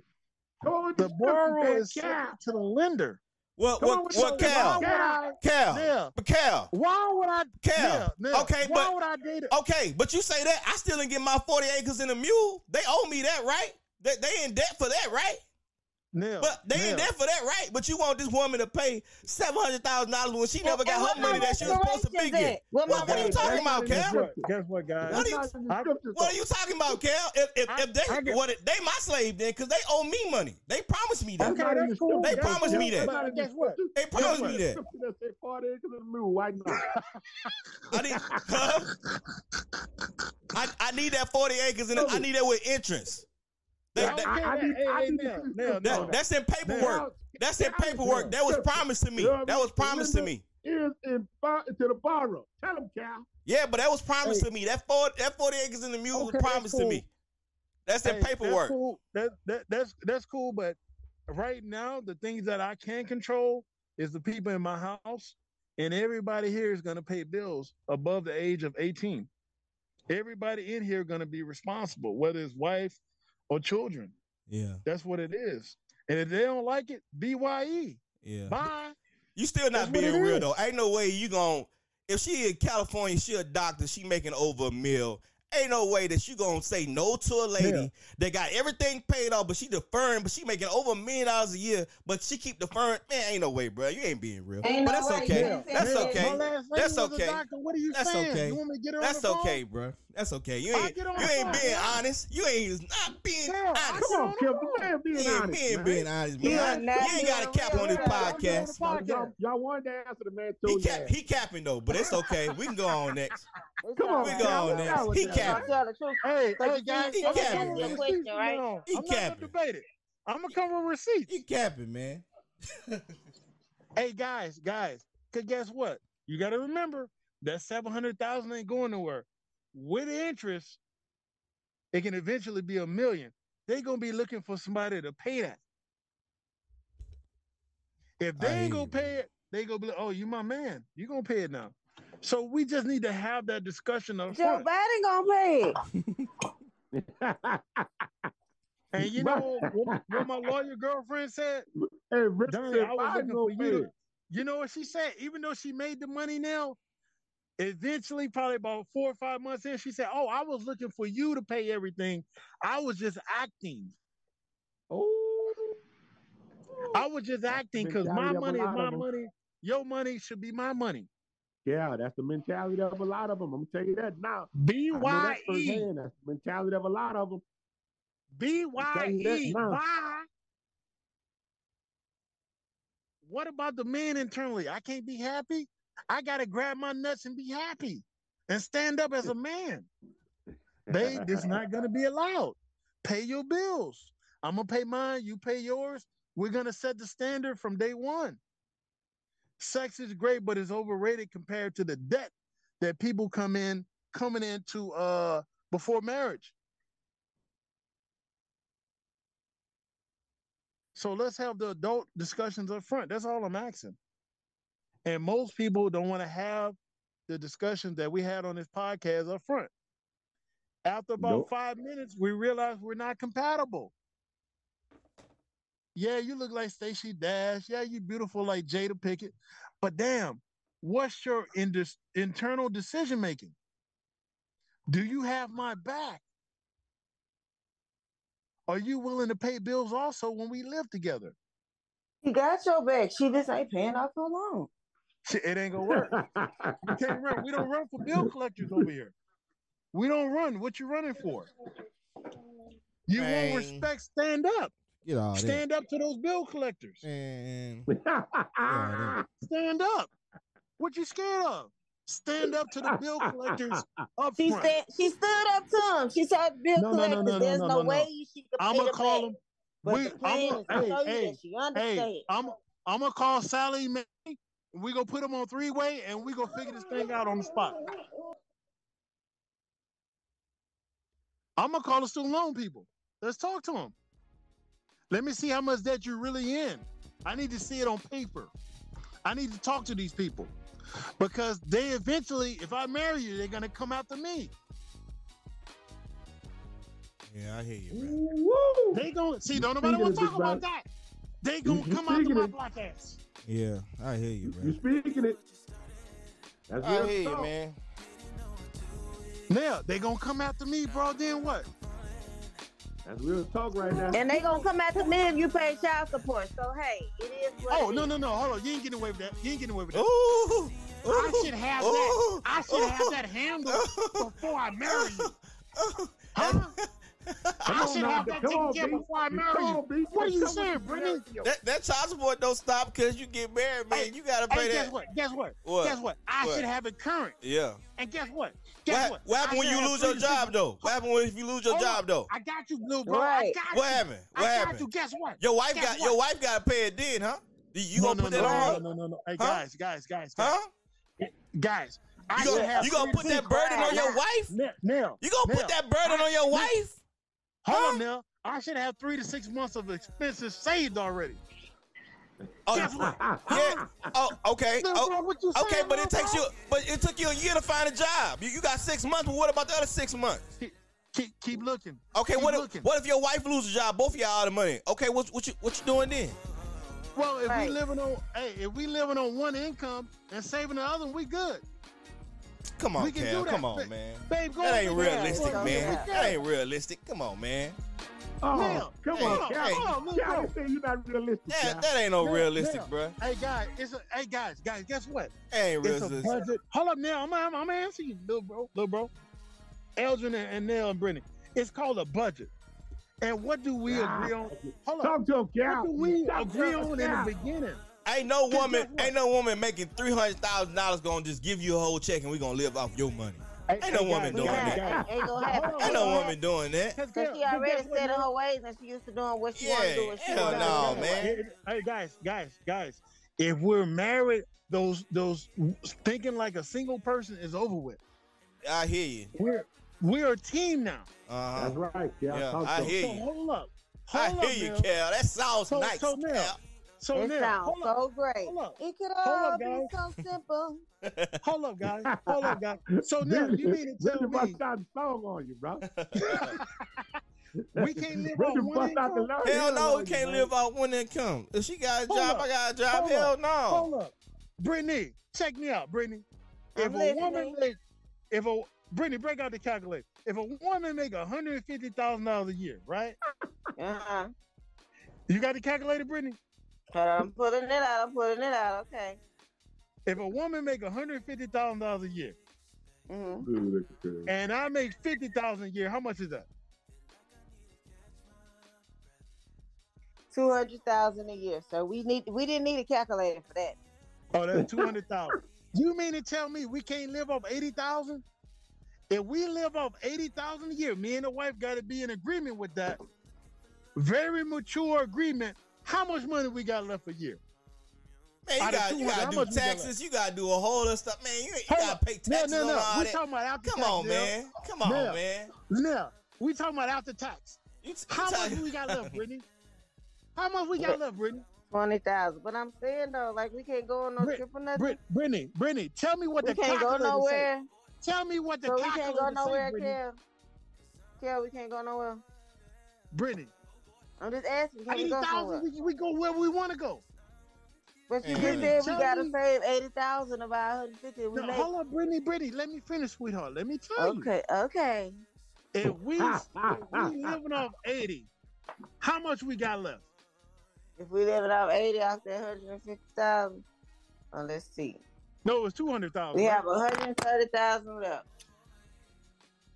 Come on with the, The scripture, borrower is slave to the lender. What Come on what with what the- Cal? would I? Cal. Yeah. But Cal. Why would I? Cal. Yeah, yeah. Okay, Why but- would I date it? Okay, but you say that I still didn't get my 40 acres and a mule. They owe me that, right? They, they in debt for that, right? Nell, But they in Nell, debt for that, right? But you want this woman to pay seven hundred thousand dollars when she never got her money that she was supposed to be getting. What What, what are you talking about, Guess Cal? what? Guess what, guys? What are you- That's not in the I- What are you talking about, Cal? If if, if they I what it, they my slave then because they owe me money. They promised me that. Okay, not in that's cool. They That's promised cool. me that. But guess what? They promised me that. Scripture that say 40 acres and a mule. Why not? I need huh? I, I need that forty acres and I need that with interest. That- that- okay, I- I hey, I hey, need to Nell, see the Nell, scripture. Nell. that- that's in paperwork. Now, That's in paperwork. That was promised to me. You know what I That was promised to me. is in to the borrower. Tell him, Cal. Yeah, but that was promised Hey. to me. That forty that forty acres in the mule Okay, was promised cool. to me. That's in paperwork. That's cool. That, that that's that's cool. But right now, the things that I can control is the people in my house and everybody here is going to pay bills above the age of 18. Everybody in here going to be responsible, whether it's wife or children. Yeah, That's what it is. And if they don't like it, BYE. yeah. Bye. You still not That's being real is. though. Ain't no way you gon' if she in California, she a doctor, she making over a meal. Ain't no way that you gonna say no to a lady Yeah. that got everything paid off, but she deferring, but she making over a million dollars a year, but she keep deferring. Man, ain't no way, bro. You ain't being real. Ain't but no that's way. okay. Yeah. That's Yeah. okay. My last That's okay. What are you That's saying? okay. You want me to get her on That's the phone? okay, bro. That's okay. You ain't you ain't phone, being man. honest. You ain't not being Yeah, honest. Come on, Kip. The man being You ain't honest. being man. being honest, You man. are not You ain't got a cap on this podcast. Podcast. Y'all, y'all wanted to answer the man He told cap, you. he capping though, but it's okay. We can go on next. Come on, We man. go on Tell next. us He that, capping. Tell. Hey, hey guys, He I'm capping, gonna come man. with Question, receipts from Right? He I'm capping. gonna debate it. I'm gonna come with receipts. He capping, man. Hey guys, guys, cause guess what? You got to remember that seven hundred thousand ain't going nowhere. With interest, it can eventually be a million. They gonna be looking for somebody to pay that. If they I ain't gonna you, pay it, they gonna be like, "Oh, you my man. You gonna pay it now." So we just need to have that discussion up Joe front. Biden gonna pay it. And you know what, what my lawyer girlfriend said? hey, Rick Donnie, said I was Biden looking for you to- You know what she said? Even though she made the money now, eventually, probably about four or five months in, she said, "Oh, I was looking for you to pay everything. I was just acting. Oh. I was just acting because my Mentality of a money is my money. Your money should be my money. Yeah, that's the mentality of a lot of them. I'm gonna tell you that now. B Y E. That's the mentality of a lot of them. B Y tell you that E. Why? What about the man internally? I can't be happy. I gotta grab my nuts and be happy and stand up as a man. Babe, this not gonna be allowed. Pay your bills. I'm gonna pay mine, you pay yours. We're gonna set the standard from day one. Sex is great, but it's overrated compared to the debt that people come in coming into uh before marriage. So let's have the adult discussions up front. That's all I'm asking. And most people don't want to have the discussions that we had on this podcast up front. After about Nope. five minutes, we realize we're not compatible. Yeah, you look like Stacey Dash. Yeah, you beautiful like Jada Pinkett. But damn, what's your in- internal decision making? Do you have my back? Are you willing to pay bills also when we live together? She got your back. She just ain't paying off her loan. It ain't gonna work. You can't run. We don't run for bill collectors over here. We don't run. What you running for? You Man. won't respect. Stand up. Get all that. Stand up to those bill collectors. Man. Stand up. What you scared of? Stand up to the bill collectors up She front. said she stood up to him. She said, "Bill No, no, no, collectors, no, no, there's no, no, no, no. way she could I'm gonna the call back." them. But We, the plan I'm gonna, hey, hey, that she understands. hey, I'm, I'm gonna call Sallie Mae. We gonna put them on three way, and we gonna figure this thing out on the spot. I'm gonna call the student loan people. Let's talk to them. Let me see how much debt you're really in. I need to see it on paper. I need to talk to these people because they eventually, if I marry you, they're gonna come after me. Yeah, I hear you, bro. Woo! They gonna see. Don't nobody want to talk about brother- that. They gonna You- come you after speaking my of- black ass. Yeah, I hear you, man. You bro. speaking it? That's I real hear you, man. Now they gonna come after me, bro. Then what? That's real talk right now. And they gonna come after me if you pay child support. So hey, it is what Oh it no is. no no! Hold on, you ain't getting away with that. You ain't getting away with that. Ooh, I should have ooh, that. I should have that handle before I marry you. Huh? I on should now, have that come taken care before I Come marry you. What are you saying, on, Brittany? That, that child support don't stop because you get married, man. Hey, you gotta pay Hey, that. guess what? Guess what? What? Guess what? I What? should have it current. Yeah. And guess what? Guess What, what? what happened when you lose your three to job, though? What happened when if you lose your Hold job, though? I got you, little bro. I got What you. happened? I What got happened? you. Guess what? Your wife Guess got what? your wife got to pay it then, huh? You, you no, gonna no, put no, that on no, her? no, no, no. Hey, Huh? guys, guys, guys, guys, Huh? guys. I You should gonna have you gonna three put that things. burden on your Now- wife? Now, now, You gonna now, put that burden I- on your now- wife? Hold Huh? on now. I should have three to six months of expenses saved already. Oh, Guess what? yeah. Oh, okay. Oh, bro, what you okay, but it takes you, but it took you a year to find a job. You, you got six months, but what about the other six months? Keep, keep, keep looking. Okay, Keep what if, what if your wife loses a job? Both of y'all out of money. Okay, what what you what you doing then? Well, if Right. we living on, hey, if we living on one income and saving the other, we good. Come on, We Cal. Come on, man. Babe, go That ain't realistic, Yeah, man. yeah. That ain't realistic. Come on, man. Oh, Now, come hey, on, hey, Cal. hold on, little Cal, you say you're not realistic. That, that ain't no Now, realistic, now. bruh. Hey guys, it's a hey guys, guys, guess what? That ain't It's a realistic. budget. Hold up now, I'm, I'm, I'm gonna you, little bro, little bro. Elgin and, and Nell and Brittany. It's called a budget. And what do we Ah. agree on? Hold up. Talk to him, Cal. What do we Talk agree on in the beginning? Ain't no woman, ain't no woman making three hundred thousand dollars gonna just give you a whole check and we gonna live off your money. Hey, Ain't no woman doing that. Ain't gonna happen. Ain't no woman doing that. Cause Cause guess- she already guess what, set her ways and she used to doing what she Yeah, want to do. And she hell no, it man. Hey, guys, guys, guys. If we're married, those those thinking like a single person is over with. I hear you. We're we're a team now. Uh That's right, Cal. Yeah, Talk I to him. hear So you. hold up. I up, hear you. Cal. That sounds So- nice. so now- Cal. So It now, sounds hold up, so great. hold up, It could Hold all up, be guys. so simple. hold up, guys, hold up, guys. So now you mean to tell Really bust me out the song on you, bro. we can't live Really on one bust out the income? line. Hell no, we can't you, live off one income. If she got a Hold job, up. I got a job. Hold Hell up. no. Hold up, Brittany, check me out, Brittany. If I'm a woman listening. make, if a Brittany, break out the calculator. If a woman make hundred and fifty thousand dollars a year, right? Uh-huh. You got the calculator, Brittany? I'm putting it out. I'm putting it out. Okay. If a woman make hundred and fifty thousand dollars a year, mm-hmm. And I make fifty thousand a year, how much is that? Two hundred thousand a year. So we need we didn't need a calculator for that. Oh, that's two hundred thousand. you mean to tell me we can't live off eighty thousand? If we live off eighty thousand a year, me and the wife got to be in agreement with that. Very mature agreement. How much money we got left a year? Man, you Out of got you 200, gotta do much we got taxes. You gotta do a whole other stuff, man. You, you gotta up. pay No, taxes no, on all We that. talking about after Come tax. on, Nell. man. Come on, Nell. man. Now, we talking about after tax. You, t- How you much talk- we got left, Brittany? How much we got left, Brittany? Twenty thousand. But I'm saying though, like we can't go on no Brit- trip or nothing. Brit, Brittany, Brittany, tell me what we the can't go calculator say. nowhere. Tell me what the So we can't go nowhere, Brittany. Kel. Kel, we can't go nowhere. Brittany, I'm just asking, can we go somewhere? thousand, we, we go where we want to go. But you Man, just said we gotta me- save eighty thousand of our hundred fifty. We Now, make hold up, Brittany, Brittany, let me finish, sweetheart. Let me tell you. okay, okay. If we, if we living off eighty, how much we got left? If we living off eighty off that hundred and fifty thousand, oh, let's see. No, it's two hundred thousand. We have hundred and thirty thousand left.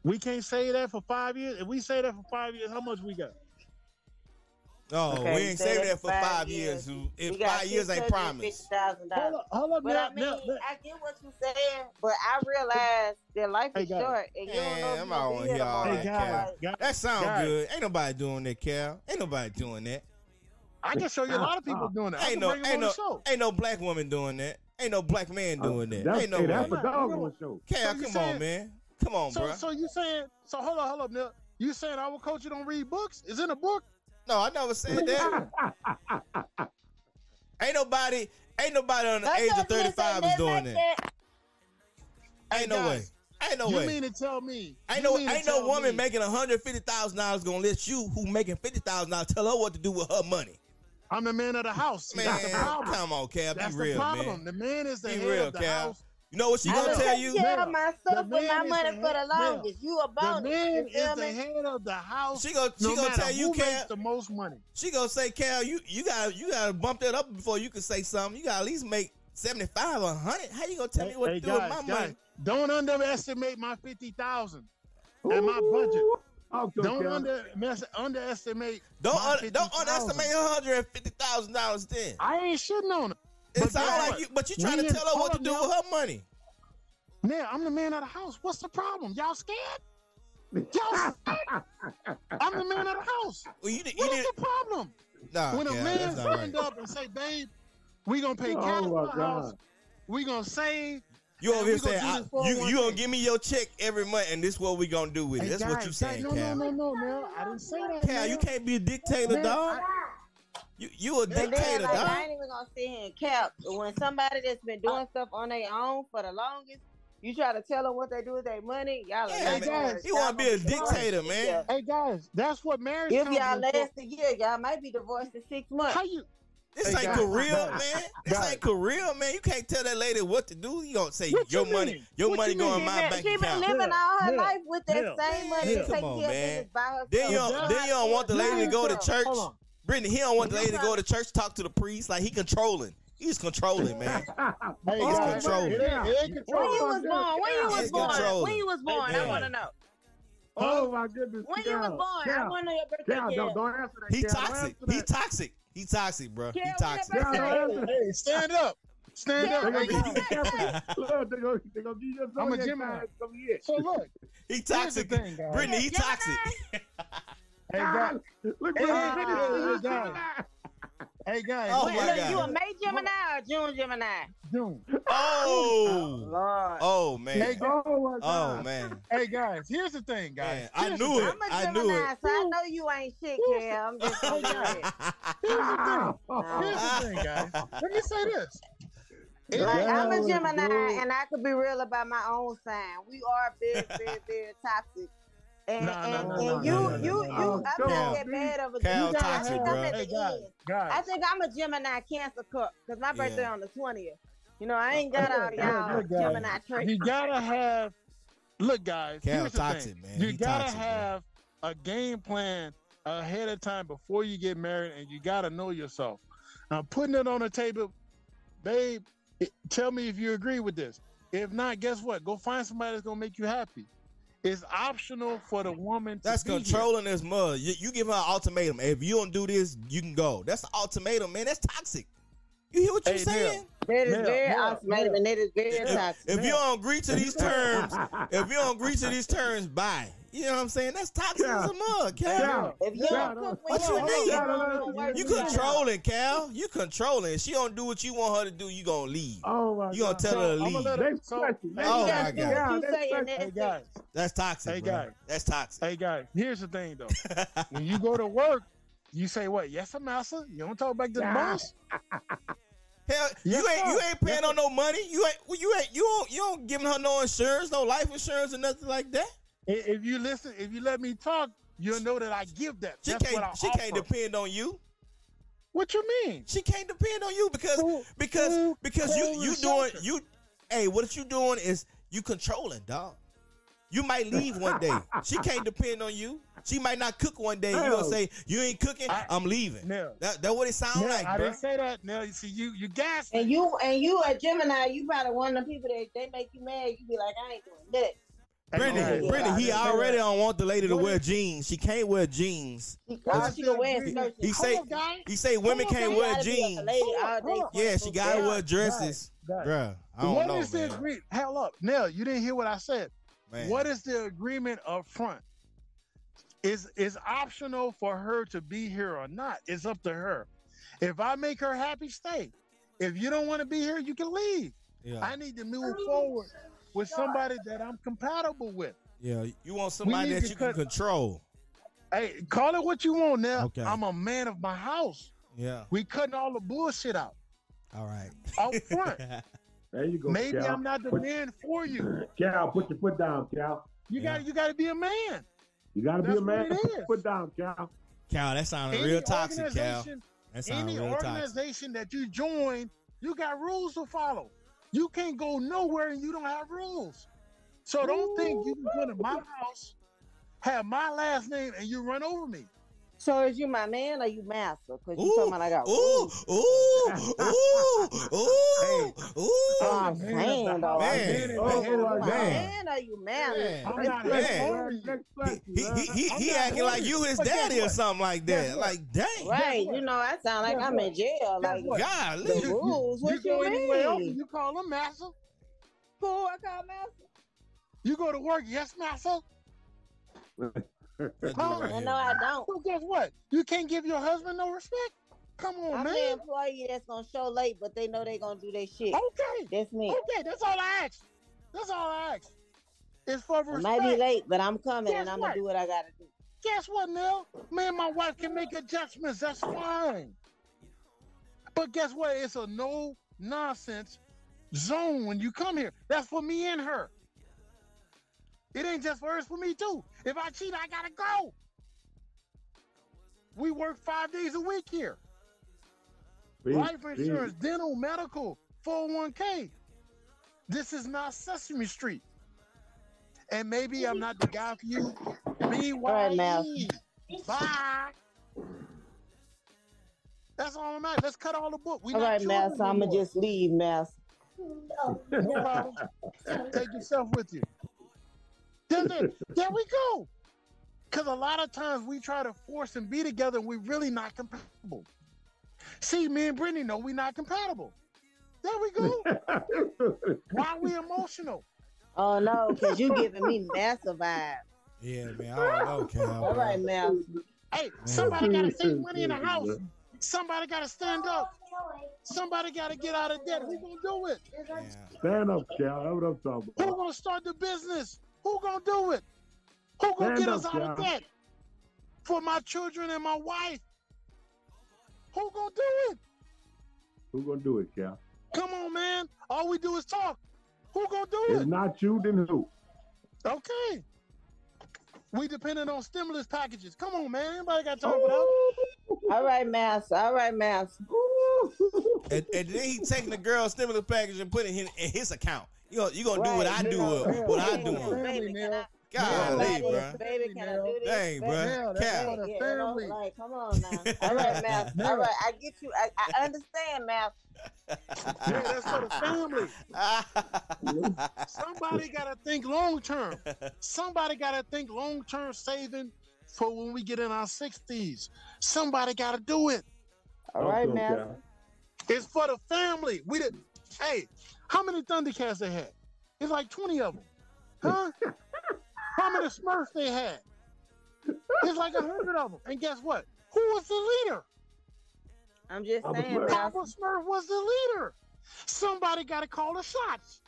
We can't say that for five years. If we say that for five years, how much we got? Oh, Okay, we ain't say saving that that for five years. We If five years ain't promised. thousand Hold dollars. up, hold up, But now, I mean, now, now. I get what you're saying, but I realize that life is guys. short, and you don't know I'm you're not gonna gonna be here hear all tomorrow. that, Hey, Cal. guys, guys, That sound guys. good. Ain't nobody doing that, Cal. Ain't nobody doing that. I can show you a lot of people doing that. Ain't no, ain't no, show. ain't no black woman doing that. Ain't no black man oh, doing that. That's, Ain't no hey, that's way. a dog on the show. Cal, So come saying- on, man. Come on, So, bro. so you saying? So hold on, hold up, now. You saying our culture don't read books? Is in a book? No, I never said that. ain't nobody, ain't nobody on the That's age of 35 is doing that. Ain't no way. Ain't no you way. You mean to tell me? Ain't no, ain't no woman me- making hundred fifty thousand dollars gonna let you, who making fifty thousand dollars, tell her what to do with her money. I'm the man of the house. See, Man, that's the problem. come on, Cal, be real, the problem. man. The man is the Be head real, of the Cal. house. You know what she I gonna done tell take you? care Mel, of myself the with my man is money the for the head- longest. You a The man is the head of the house. She gonna, she no gonna tell you, who Cal. makes the most money. She gonna say, Cal, you you got you gotta bump that up before you can say something. You gotta at least make seventy five or hundred. How you gonna tell me what Hey, to do guys, with my guys, money? Don't underestimate my fifty thousand and my budget. Talk Don't under, underestimate. Don't my un, don't 50,000. underestimate her hundred and fifty thousand dollars. Then I ain't shitting on her. It But sounds like you, but you We trying to tell her what to do now. with her money. Now I'm the man of the house. What's the problem? Y'all scared? Y'all scared? I'm the man of the house. Well, you, did- you What did the problem? nah, when a Cal, man that's stand right. up and say, "Babe, we gonna pay Oh, cash my for the house. We gonna save." You over here we gonna saying do I, this you you gonna give me your check every month, and this what we gonna do with it. Hey, That's what you saying, guys, no, Cal. No, no, no, no. I didn't say that. Cal, man. you can't be a dictator, Man, dog. I- You you a And then, dictator, like, I ain't even gonna sit here and cap. When somebody that's been doing stuff on their own for the longest, you try to tell them what they do with their money, y'all are Yeah, not man. gonna- You wanna be a gonna dictator, man. Hey guys, that's what marriage. If y'all last a year, y'all might be divorced in six months. how you? This Hey, ain't guys, Korea, man. This guys. ain't Korea, man. You can't tell that lady what to do. You gonna say What your you money, mean? your What money you going mean? in my been, bank she been account. living all her Yeah. life with that Yeah. same money Yeah. Come on, care of man. business by herself. Then you don't, then you don't want the lady to go to Hold church. Hold. Brittany, he don't want the lady to go to church, talk to the priest, like he controlling. He's controlling, man. Hey He's guys, controlling. it ain't, it ain't When you was born, when you was born, when you was born, Yeah. I want to know. oh my goodness. When you was Cal. born, I want to know your birthday. Cal, Cal. don't, don't answer that. He Cal. Toxic. answer He toxic. He toxic, bro. He Cal, when toxic. your Cal, don't birthday answer that. Hey, stand up. Stand Yeah, up. They Hey, gonna when give your you birthday? Look, they gonna, they gonna give you I'm a some Gemini. time. Come here. So look, He toxic. the thing. Brittany, he toxic. Hey guys, Look Hey, what hey, I'm hey, hey, oh, hey guys. Oh, Wait, my look, God. you a May Gemini or June Gemini? June. Oh, Lord. oh man. Hey, Oh my Oh man. Hey guys, here's the thing, guys. Man, I knew it. I'm a I knew Gemini, it. so I know you ain't shit, Cal. I'm just gonna Okay. say it. Here's the thing. Here's the thing, guys. Let me say this. Like, I'm a Gemini, and I could be real about my own sign. We are very, very, very toxic. And, No, no, and, no, and no, you, no, no, you, no, you, no. Oh, I'm not that bad of a Cal you toxic, bro. I'm Hey the guys, end. I think I'm a Gemini Cancer cusp because my birthday Yeah. on the 20th. You know, I ain't oh, got all Look, y'all look. Gemini traits. You gotta have. Look, guys. Cal here's the toxic, thing. man. You He gotta toxic, bro. have a game plan ahead of time before you get married, and you gotta know yourself. I'm putting it on the table, babe. it- tell me if you agree with this. If not, guess what? Go find somebody that's gonna make you happy. It's optional for the woman. That's here. controlling this mother. You, you give her an ultimatum. If you don't do this, you can go. That's an ultimatum, man. That's toxic. You hear what you Hey, saying? That is Yeah, very yeah, awesome, yeah. and that is very toxic. If you don't agree to these terms, if you don't agree to these terms, bye. You know what I'm saying? That's toxic Yeah. as a mug, Cal. Cal, If you Cal, don't cook what you you eat, mean? it won't work. You together. controlling, Cal. You controlling. If she don't do what you want her to do, you gonna leave. Oh my You gonna God. tell her to leave. let her- so- You Oh, my do God. what you Yeah, say, and that's- Hey guys. That's toxic, Hey, bro. guys. That's toxic. hey guys. Here's the thing, though. when you go to work, you say what? Yes, sir, master. You don't talk back to the boss. Hell, Yes, you ain't sir. you ain't paying on no money. You ain't you ain't you don't you don't giving her no insurance, no life insurance or nothing like that. If you listen, if you let me talk, you'll know that I give that. She That's can't she can't depend on you. What you mean? She can't depend on you because Cool, because cool, because you you doing shelter. you hey what you doing is you controlling dog. You might leave one day. She can't depend on you. She might not cook one day. You gonna Hell. say you ain't cooking. I- I'm leaving. No. That that what it sound No, like, I bro. didn't say that. No, you see, you you gas. And you and you a Gemini, you probably one of the people that they make you mad. You be like, I ain't doing that. Brittany, Hey, Brittany, he didn't already don't want the lady to wear jeans. She can't wear jeans. She, she can wear is agreement. skirts. He and- say on, he say women Hold can't You wear gotta be a jeans. lady Hold on, all day. hold on. Yeah, she gotta Yeah. wear dresses. Guys, Bruh, I don't What know, is the man. agreement? Hell up, Nell. You didn't hear what I said. man. What is the agreement up front? Is is optional for her to be here or not? It's up to her. If I make her happy, stay. If you don't want to be here, you can leave. Yeah, I need to move forward with somebody that I'm compatible with. yeah. You want somebody that to you can control. Hey, call it what you want now. Okay. I'm a man of my house. Yeah. We cutting all the bullshit out All right. out front. There you go. Maybe Cal. I'm not the Put- man for you. Cal, put your foot down, Cal. You Yeah. got you got to be a man. You gotta be a man. what Put your is. foot down, Cal. Cal, that sounded Any real toxic, Cal. That sounded Any real toxic. organization that you join, you got rules to follow. You can't go nowhere and you don't have rules. So don't think you can come to my house, have my last name, and you run over me. So is you my man or you master? Because you talking about I got ooh, rules. ooh, ooh, ooh, ooh. I'm saying though. Man. Man, Oh, man, my Man. man or you master? Man. I'm not man. man. man. He, he, he, he, I'm he not acting like you his daddy or something like that. Like, dang. Right. You know, I sound like I'm in jail. Like? God, the rules. What you you, go anywhere else, mean? you call him master. Who I call master? You go to work, yes, master. And no, I don't. So guess what? You can't give your husband no respect. Come on, man. I'm the employee that's gonna show late, but they know they gonna do their shit. Okay, That's me. okay, that's all I ask. That's all I ask. It's for I respect. might be late, but I'm coming Guess and I'm what? gonna do what I gotta do. Guess what, Neil? Me and my wife can make adjustments. That's fine. But guess what? It's a no nonsense zone when you come here. That's for me and her. It ain't just for her, it's for me too. If I cheat, I gotta go. We work five days a week here. Peace, Life peace. insurance, dental, medical, 401k. This is not Sesame Street. And maybe I'm not the guy for you. right, Mal. BYE. Bye. That's all I'm at. Let's cut all the book. We All not right, children Mouse. no I'm gonna just leave, Mouse. No problem. Take yourself with you. There, there, there we go. Because a lot of times we try to force and be together and we're really not compatible. See, me and Brittany know we're not compatible. There we go. Why are we emotional? Oh no, because you giving me massive vibes. Yeah, man. I don't know, Cal. All bro. right, Mouse. Hey, somebody got to save money in the house. Somebody got to stand up. Somebody got to get out of debt. Who gonna do it? Yeah. Stand up, Cal. That's what I'm talking Who about. gonna start the business? Who gonna do it? Who gonna Stand get us up, out of debt? For my children and my wife. Who gonna do it? Who gonna do it, Cal? Come on, man. All we do is talk. Who gonna do it? If not you, then who? Okay. We depending on stimulus packages. Come on, man. Anybody got time for that? All right, Mass. All right, Mass. And, and then he taking the girl's stimulus package and putting it in, in his account. You know, you gonna do what I do, yeah, uh, what I do. yeah. Baby. Golly, bro. Baby, can I do this? Dang, Baby, bro. Yeah, that's Cal. Yeah, you know, family. like, come on now. All right, Mouse. All right, I get you. I, I understand, Mouse. Yeah, that's for the family. Somebody gotta think long term. Somebody gotta think long term saving for when we get in our sixties. Somebody gotta do it. All right, Also, Mouse. It's for the family. We did. Hey, how many Thundercats they had? It's like twenty of them, huh? how many Smurfs they had? It's like a hundred of them. And guess what? Who was the leader? I'm just I'm saying, Smurf. Mouse. Papa Smurf was the leader. Somebody got to call the shots.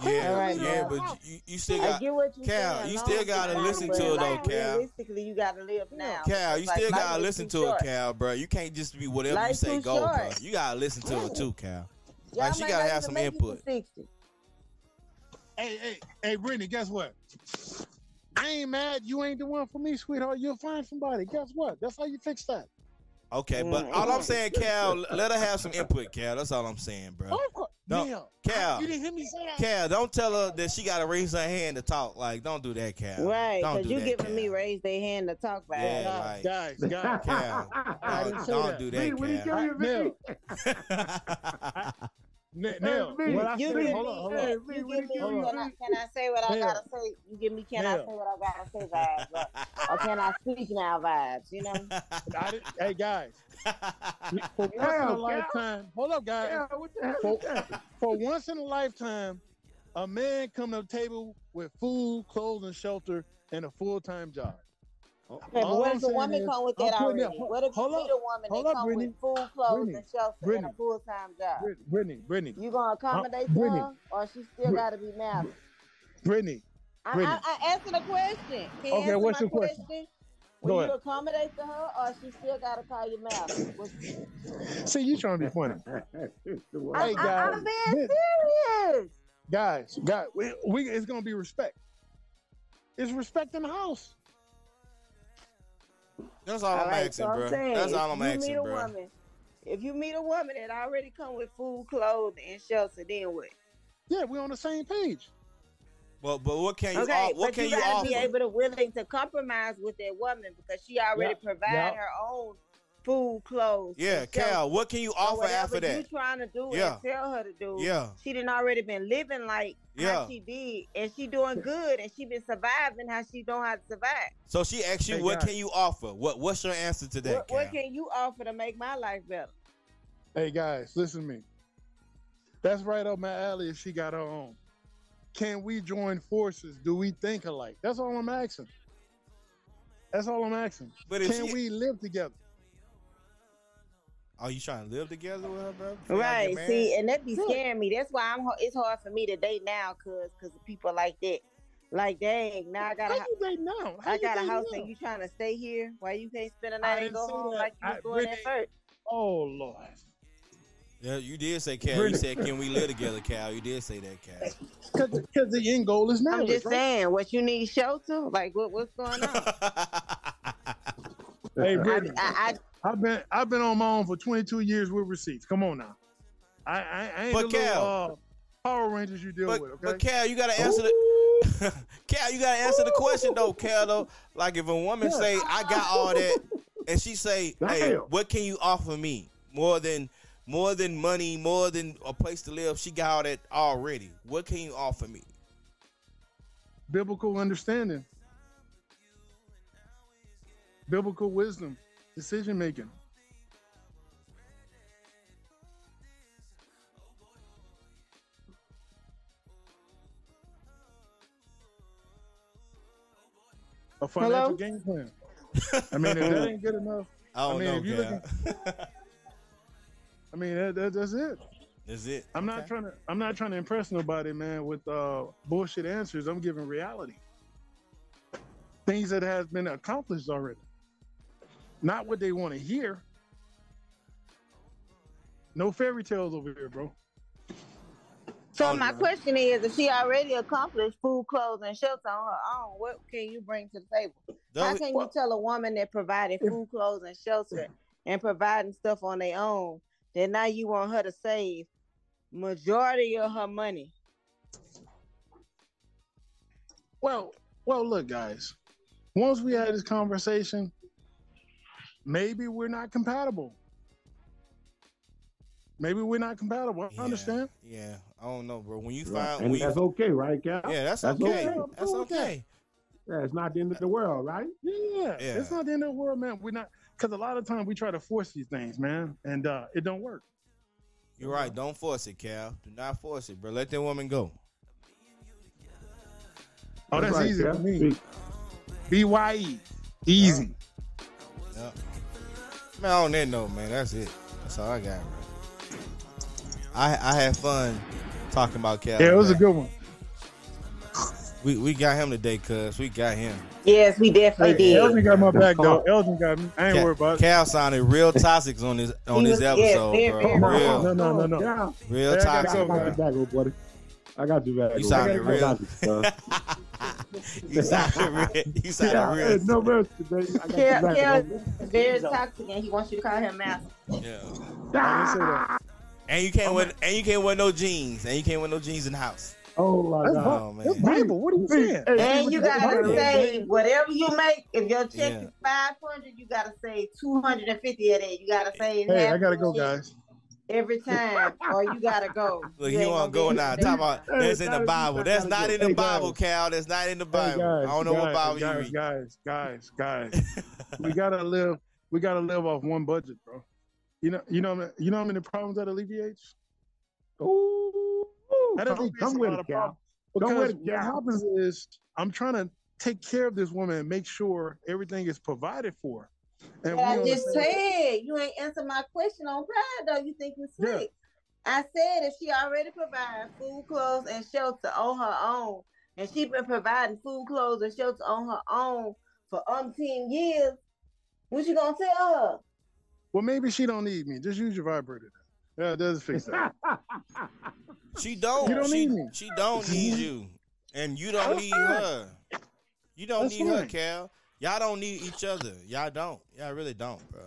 Yeah, All right, yeah, man. but you, you still I got get what you Cal, saying. you still gotta term, listen to it, though, Cal. Realistically, you gotta live now. Cal. You It's like still gotta listen too to it. Cal, bro. You can't just be whatever you say too go, bro. You gotta listen to it too, Cal. Y'all Like, she gotta have some make it to input. Hey, hey, hey, Brittany, guess what? I ain't mad. You ain't the one for me, sweetheart. You'll find somebody. Guess what? That's how you fix that. Okay, but Mm. all I'm saying, Cal, let her have some input, Cal. That's all I'm saying, bro. Of course. No, Cal. You didn't hear me say that? Cal, don't tell her that she gotta raise her hand to talk. Like, don't do that, Cal. Right, because do you that, giving Cal. me raise their hand to talk about Yeah, it. Guys, like- guys, guys. Cal, I didn't don't, don't that. do Lee, what he that, give you, Neil, Vicky? N- Neil, Lee, what I You said, give me, hold on, hold on. Lee, you what give me, give you, can I, can I say what I gotta say? You give me, can I say what I gotta say vibes? Or, or can I speak now vibes, you know? I didn't, hey, guys, for once in a Cal. lifetime, hold up, guys. Yeah, what the hell For, for once in a lifetime, a man come to the table with food, clothes, and shelter and a full time job. Okay, but All what I'm if a woman is, come with I'm that putting already? it- what if you hold meet a woman hold that up, come Brittany. with food, clothes, Brittany. and shelter and a full time job? Brit- Brittany, Brittany, You gonna accommodate Uh, Brittany. her, or she still gotta be married? Brittany. I, Brittany. I, I answered the question. Can you Okay, answer what's my your question? Will Go you ahead. accommodate to her, or she still gotta call you married? See, you trying to be funny. I, Hey, I, guys. I'm being serious. guys, guys, we, we it's gonna be respect. It's respect in the house. That's all, All I'm right, asking, so I'm bro. saying, That's all if I'm you asking, meet a bro. woman, if you meet a woman that already come with food, clothes, and shelter, then what? Yeah, we on the same page. But but what can you okay, off- what but can you you, gotta offer? be able to willing to compromise with that woman because she already Yeah, provide yeah. her own food, clothes. yeah. Cal, what can you So offer whatever after you trying to do Yeah. and tell her to do, Yeah. she done already been living like Yeah. how she did, and she doing good, and she been surviving how she know how to survive. So she asked you, Hey, what guys. can you offer? What what's your answer to that, What, what can you offer to make my life better? Hey guys, listen to me. That's right up my alley if she got her own. Can we join forces? Do we think alike? That's all I'm asking. That's all I'm asking. but Can she, we live together? Are you trying to live together with her, bro? Before y'all Right. get married? See, and that be Yeah. scaring me. That's why I'm. It's hard for me to date now, cause cause of people like that. Like, dang, now I got How a, you dating now? How I got a house now? and you trying to stay here? Why you can't spend a night and didn't go home that. like you I- was doing at Brittany, first? Oh Lord. Yeah, you did say Cal. You said, "Can we live together, Cal?" You did say that, Cal. Because because the end goal is marriage. I'm just right? saying, what you need shelter? Like, what what's going on? Hey, I, I, I, I've been I've been on my own for 22 years with receipts. Come on now. I I, I ain't But the little Cal- uh, Power Rangers you deal but, with. Okay. but Cal, you gotta answer the Cal. You gotta answer the question though, Cal. Though, like if a woman say, "I got all that," and she say, "Hey, what can you offer me more than more than money, more than a place to live?" She got all that already. What can you offer me? Biblical understanding. Biblical wisdom, decision making. A financial Hello? game plan. I mean, if that ain't good enough, I don't I mean, if you know, Cal. I mean that, that, that's it. That's it. I'm not trying to. I'm not trying to impress nobody, man, with uh, bullshit answers. I'm giving reality, things that has been accomplished already, not what they want to hear. No fairy tales over here, bro. so Oh, my no. question is, if she already accomplished food, clothes, and shelter on her own, what can you bring to the table? How Don't- can you tell a woman that provided food, clothes, and shelter and providing stuff on their own that now you want her to save majority of her money? Well, well, look, guys. Once we had this conversation, maybe we're not compatible. Maybe we're not compatible. I Yeah, understand. Yeah, I don't know, bro. When you Right. find, And when you- that's okay, right, Cal? yeah, that's, That's okay. okay. That's okay. Yeah, it's not the end of the world, right? Yeah, Yeah. it's not the end of the world, man. We're not because a lot of times we try to force these things, man, and uh, it don't work. You're right. Don't force it, Cal. Do not force it, bro. Let that woman go. Oh, that's, right, easy Cal. for me. B Y E, easy. Yep. Man, on that note, man, that's it. That's all I got, bro. I I had fun talking about Cal. Yeah, it was a good one. We we got him today, cuz we got him. Yes, we definitely Hey, did. Elton got my back though. Elton got me. I ain't Cal, worried about it. Cal sounded real toxic on this on He this was- episode, very, bro. very Real, No, no, no, no. Yeah. real Hey, I gotta I toxic, go, got bro. your back, oh, buddy. I got you back. You oh. old sounded buddy. I real. Oh, got you, son. You sounded real. You sounded Yeah, hey, real. no mercy, baby. I got Cal- your back, Cal- old buddy. Very toxic, and he wants you to call him master. Yeah. I didn't say that. And you can't wear and you can't wear no jeans. And you can't wear no jeans in the house. Oh my That's, God. Oh, man. that's Bible. What are you saying? Hey, And you gotta hey, save whatever you make. If your check Yeah. is five hundred, you gotta save two hundred and fifty of that. You gotta save. Hey, I gotta go, guys. Every time, or you gotta go. Look, You he ain't want to gonna go now. Talk about that's in the Bible. That's not in the Bible. Cal. That's not in the Bible. I don't know what Bible you guys, read. guys, guys, guys. we gotta live. We gotta live off one budget, bro. You know, you know, you know how many problems that alleviates. Ooh, That come, alleviates come with it, Cal. problems. Come Because with what happens is I'm trying to take care of this woman and make sure everything is provided for. And But I we on just the same- said you ain't answer my question on pride though. You think you Yeah. slick? I said if she already provides food, clothes, and shelter on her own, and she been providing food, clothes, and shelter on her own for umpteen years, what you gonna tell her? well, maybe she don't need me. Just use your vibrator. Yeah, it does fix that. She don't. You don't she, need me. she don't need you, and you don't That's need fine. her. You don't That's need her. Cal. Y'all don't need each other. Y'all don't. Y'all really don't, bro.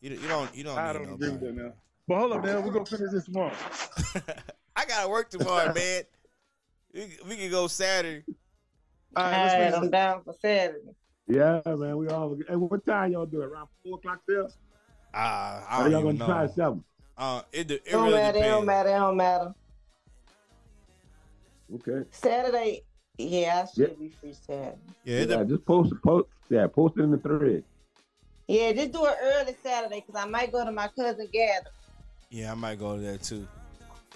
You, you don't. You don't. I need don't agree with that now. But hold up, man. We're gonna finish this tomorrow. I gotta work tomorrow, man. We, we can go Saturday. All right, All let's right, finish I'm this. down for Saturday. Yeah, man. We all. Hey, what time y'all do it? Around four o'clock there? Ah, I don't y'all even gonna try know. seven? Uh, it de- it It don't really matter. It don't matter. It don't matter. Okay. Saturday, yeah, I should be free Saturday. Yeah, Yeah, just post it. Post. Yeah, post it in the thread. Yeah, just do it early Saturday because I might go to my cousin gather. yeah. I might go to that too.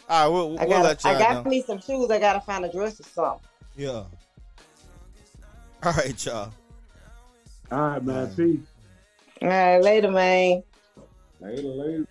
All right, we'll, I we'll got let I y'all got me some shoes. I gotta find a dress or something. Yeah. All right, y'all. All right, man. All right. Peace. All right, later, man. Later, later.